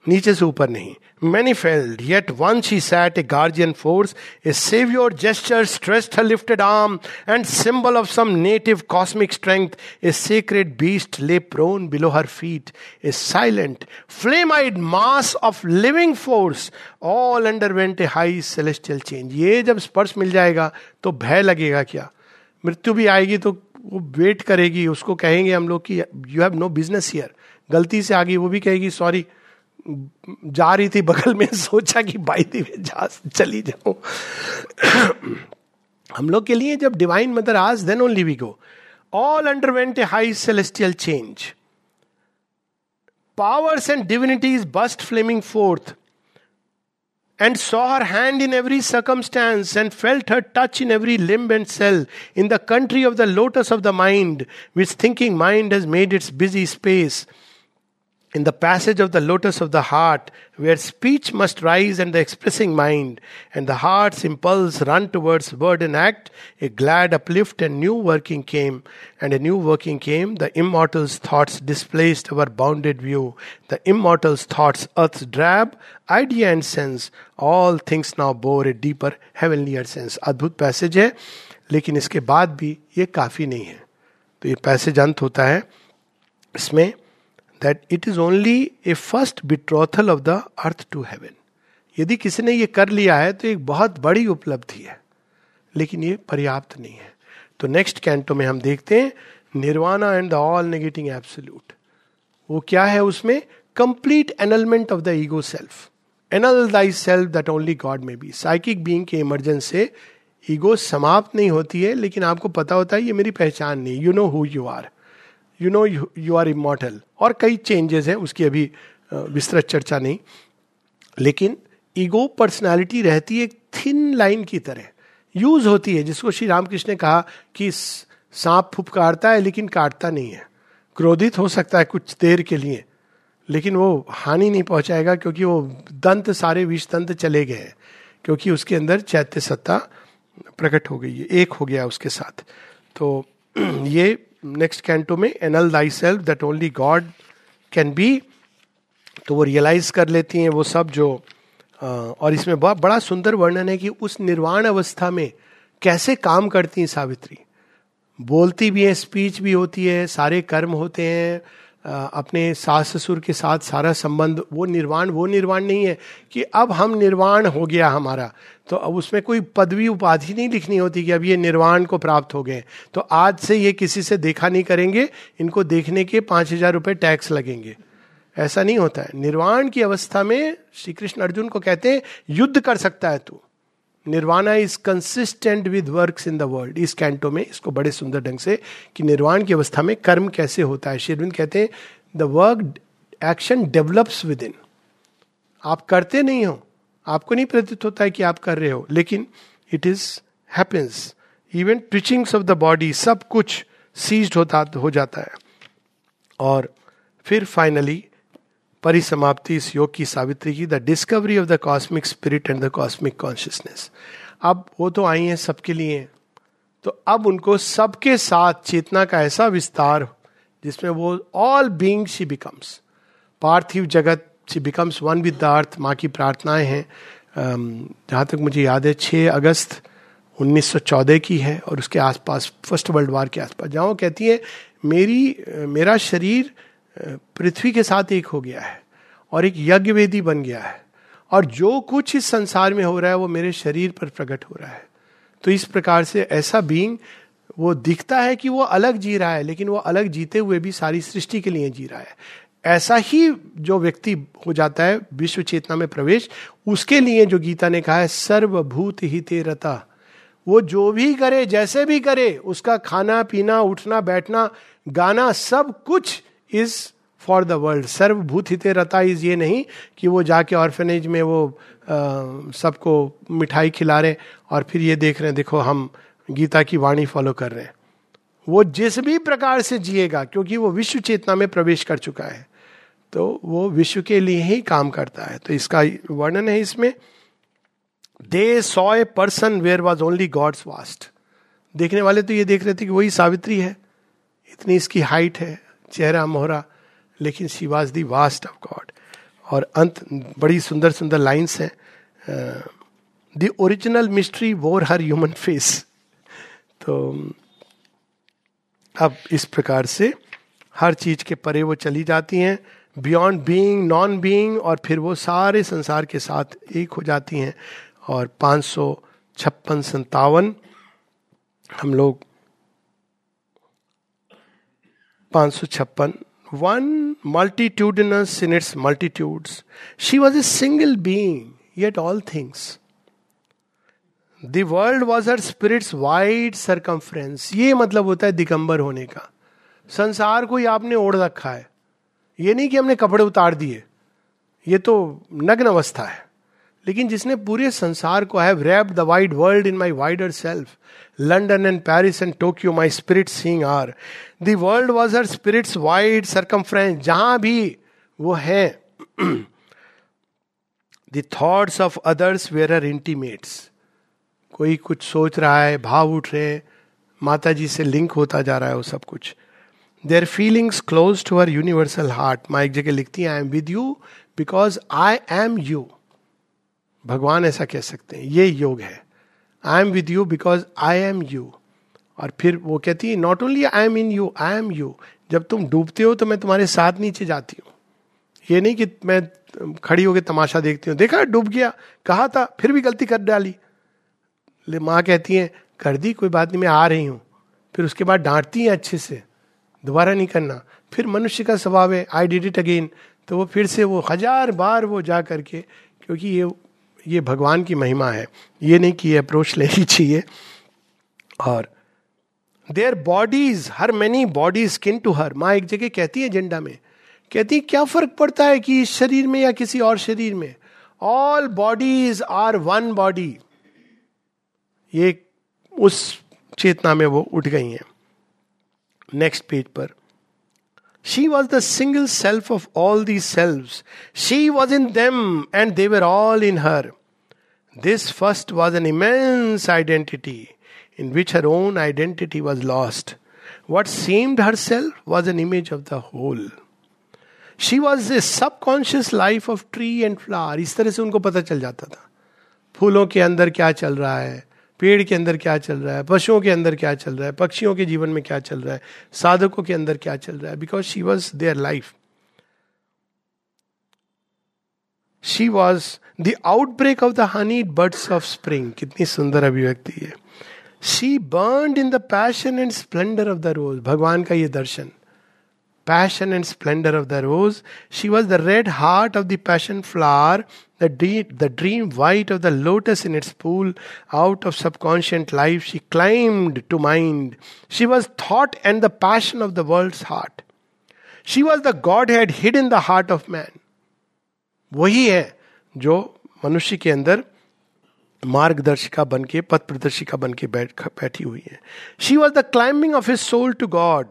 नीचे से ऊपर नहीं। Manifold yet one she sat a guardian force a saviour gesture stressed her lifted arm and symbol of some native cosmic strength a secret beast lay prone below her feet a silent flame eyed mass of living force all underwent a high celestial change ये जब स्पर्श मिल जाएगा तो भय लगेगा क्या? मृत्यु भी आएगी तो वो वेट करेगी, उसको कहेंगे हम लोग कि you have no business here गलती से आ गई वो भी कहेगी सॉरी जा रही थी बगल में सोचा कि बाई दी में जा चली जाऊँ हम लोग के लिए जब डिवाइन मदर आज then only we go all underwent a high celestial change powers and divinities burst flaming forth and saw her hand in every circumstance and felt her touch in every limb and cell in the country of the lotus of the mind, which thinking mind has made its busy space in the passage of the lotus of the heart, where speech must rise and the expressing mind, and the heart's impulse run towards word and act, a glad uplift and new working came, and a new working came. The immortal's thoughts displaced our bounded view. The immortal's thoughts, earth's drab, idea and sense, all things now bore a deeper, heavenlier sense. अद्भुत passage है लेकिन इसके बाद भी ये काफ़ी नहीं है तो ये पैसेज अंत होता है इसमें that it is only a first betrothal of the earth to heaven यदि किसी ने ये कर लिया है तो एक बहुत बड़ी उपलब्धि है, लेकिन ये पर्याप्त नहीं है। तो नेक्स्ट कैंटो में हम देखते हैं nirvana and the all negating absolute वो क्या है उसमें? Complete annulment of the ego self annul thy self that only God may be psychic being के इमरजेंस से ईगो समाप्त नहीं होती है, लेकिन आपको पता होता है, ये मेरी पहचान नहीं। You know who you are you know you are immortal और कई चेंजेस हैं, उसकी अभी विस्तृत चर्चा नहीं। लेकिन ईगो पर्सनालिटी रहती है एक थिन लाइन की तरह। यूज़ होती है, जिसको श्री रामकृष्ण ने कहा कि सांप फुपकारता है, लेकिन काटता नहीं है। क्रोधित हो सकता है कुछ देर के लिए, लेकिन वो हानि नहीं पहुंचाएगा क्योंकि वो दंत, सारे विष दंत चले गए हैं, क्योंकि उसके अंदर चैत्य सत्ता प्रकट हो गई है, एक हो गया उसके साथ। तो ये नेक्स्ट कैंटो में annul thy self that only God can be तो वो रियलाइज़ कर लेती हैं वो सब जो और इसमें बहुत बड़ा सुंदर वर्णन है कि उस निर्वाण अवस्था में कैसे काम करती हैं सावित्री। बोलती भी है स्पीच भी होती है, सारे कर्म होते हैं अपने सास ससुर के साथ सारा संबंध, वो निर्वाण वो निर्वाण नहीं है कि अब हम निर्वाण हो गया हमारा। तो अब उसमें कोई पदवी उपाधि नहीं लिखनी होती कि अब ये निर्वाण को प्राप्त हो गए। तो आज से ये किसी से देखा नहीं करेंगे, इनको देखने के पाँच हज़ार रुपये टैक्स लगेंगे। ऐसा नहीं होता है। निर्वाण की अवस्था में श्री कृष्ण अर्जुन को कहते हैं, युद्ध कर सकता है तू। Nirvana is consistent with work in the world इस कैंटो में इसको बड़े सुंदर ढंग से कि निर्वाण की अवस्था में कर्म कैसे होता है। शेरविंद कहते हैं the work action develops within आप करते नहीं हो, आपको नहीं प्रतीत होता है कि आप कर रहे हो, लेकिन it is happens even twitchings of the body सब कुछ सीज्ड होता, हो जाता है। और फिर फाइनली परिसमाप्ति इस योग की सावित्री की the discovery of the cosmic spirit and the cosmic consciousness अब वो तो आई हैं सबके लिए। तो अब उनको सबके साथ चेतना का ऐसा विस्तार जिसमें वो ऑल बींग शी बिकम्स पार्थिव जगत she becomes one with the earth माँ की प्रार्थनाएँ हैं। जहाँ तक मुझे याद है छः अगस्त 1914 की है और उसके आसपास फ़र्स्ट वर्ल्ड वार के आसपास। जहाँ वो कहती है, मेरी, मेरा शरीर पृथ्वी के साथ एक हो गया है और एक यज्ञ वेदी बन गया है। और जो कुछ इस संसार में हो रहा है, वो मेरे शरीर पर प्रकट हो रहा है। तो इस प्रकार से ऐसा बींग वो दिखता है कि वो अलग जी रहा है, लेकिन वो अलग जीते हुए भी सारी सृष्टि के लिए जी रहा है। ऐसा ही जो व्यक्ति हो जाता है, विश्व चेतना में प्रवेश, उसके लिए जो गीता ने कहा है, सर्वभूत हिते रता वो जो भी करे, जैसे भी करे, उसका खाना, पीना, उठना, बैठना, गाना, सब कुछ इज़ फॉर द वर्ल्ड सर्वभूत हिते रता इज़ ये नहीं कि वो जाके ऑर्फेनेज में वो सबको मिठाई खिला रहे और फिर ये देख रहे हैं देखो हम गीता की वाणी फॉलो कर रहे हैं वो जिस भी प्रकार से जिएगा क्योंकि वो विश्व चेतना में प्रवेश कर चुका है तो वो विश्व के लिए ही काम करता है तो इसका वर्णन है इसमें they saw a person where was only God's vast देखने वाले तो ये देख रहे थे कि वही सावित्री है इतनी इसकी हाइट है चेहरा मोहरा, लेकिन she was the vast of God और अंत, बड़ी सुंदर सुंदर लाइन्स हैं। The original mystery wore her human face तो अब इस प्रकार से हर चीज़ के परे वो चली जाती हैं। बियॉन्ड बीइंग नॉन बीइंग और फिर वो सारे संसार के साथ एक हो जाती हैं। और पाँच सौ छप्पन संतावन हम लोग पाँच सौ छप्पन। One multitudinous in its multitudes she was a single being yet all things world was her spirit's wide circumference ये मतलब होता है दिगंबर होने का। संसार को ही आपने ओढ़ रखा है। ये नहीं कि हमने कपड़े उतार दिए। ये तो नग्न अवस्था है। लेकिन जिसने पूरे संसार को have wrap the wide world in my wider self London and Paris and Tokyo my spirit sing are the world was her spirit's wide circumference जहाँ भी वो है the thoughts of others were her intimates कोई कुछ सोच रहा है, भाव उठ रहे हैं माता जी से लिंक होता जा रहा है वो सब कुछ। Their feelings close to her universal heart माँ एक जगह लिखती है I am with you because I am you भगवान ऐसा कह सकते हैं, ये योग है। I am with you because I am you और फिर वो कहती है not only I am in you I am you जब तुम डूबते हो तो मैं तुम्हारे साथ नीचे जाती हूँ। ये नहीं कि मैं खड़ी होकर तमाशा देखती हूँ। देखा, डूब गया। कहा था, फिर भी गलती कर डाली। ले, माँ कहती है, कर दी, कोई बात नहीं, मैं आ रही हूँ। फिर उसके बाद डांटती हैं अच्छे से। दोबारा नहीं करना। फिर मनुष्य का स्वभाव है आई डिड इट अगेन तो वो फिर से वो हज़ार बार वो जा करके, क्योंकि ये ये भगवान की महिमा है। ये नहीं कि अप्रोच लेनी चाहिए और their bodies her many bodies skin to her माँ एक जगह कहती है एजेंडा में। कहती है, क्या फ़र्क पड़ता है कि इस शरीर में या किसी और शरीर में? All bodies are one body ये उस चेतना में वो उठ गई हैं। नेक्स्ट पेज पर। Was the single self of all the self she was in them and they were all in her this first was an immense identity in which her own identity was lost what seemed her self was an image of the whole she was a subconscious life of tree and flower इस तरह से उनको पता चल जाता था। फूलों के अंदर क्या चल रहा है? पेड़ के अंदर क्या चल रहा है? पशुओं के अंदर क्या चल रहा है? पक्षियों के जीवन में क्या चल रहा है? साधकों के अंदर क्या चल रहा है? Because she was their life she was the outbreak of the honey birds of spring कितनी सुंदर अभिव्यक्ति है। She burn in the passion and splendour of the rose भगवान का ये दर्शन। Passion and splendor of the rose. She was the red heart of the passion flower, the, de- the dream white of the lotus in its pool. Out of subconscious life, she climbed to mind. She was thought and the passion of the world's heart. She was the Godhead hid in the heart of man. वही है जो मनुष्य के अंदर मार्गदर्शिका बन के पथ प्रदर्शिका बन के बैठ बैठी हुई है she was the climbing of his soul to God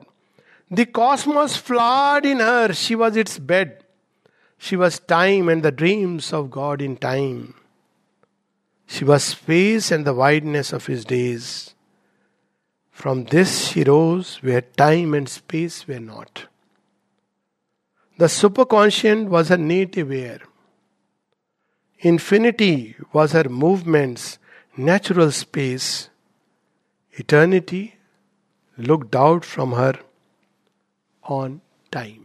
The cosmos flowed in her. She was its bed. She was time and the dreams of God in time. She was space and the wideness of his days. From this she rose where time and space were not. The superconscient was her native air. Infinity was her movement's natural space. Eternity looked out from her on time.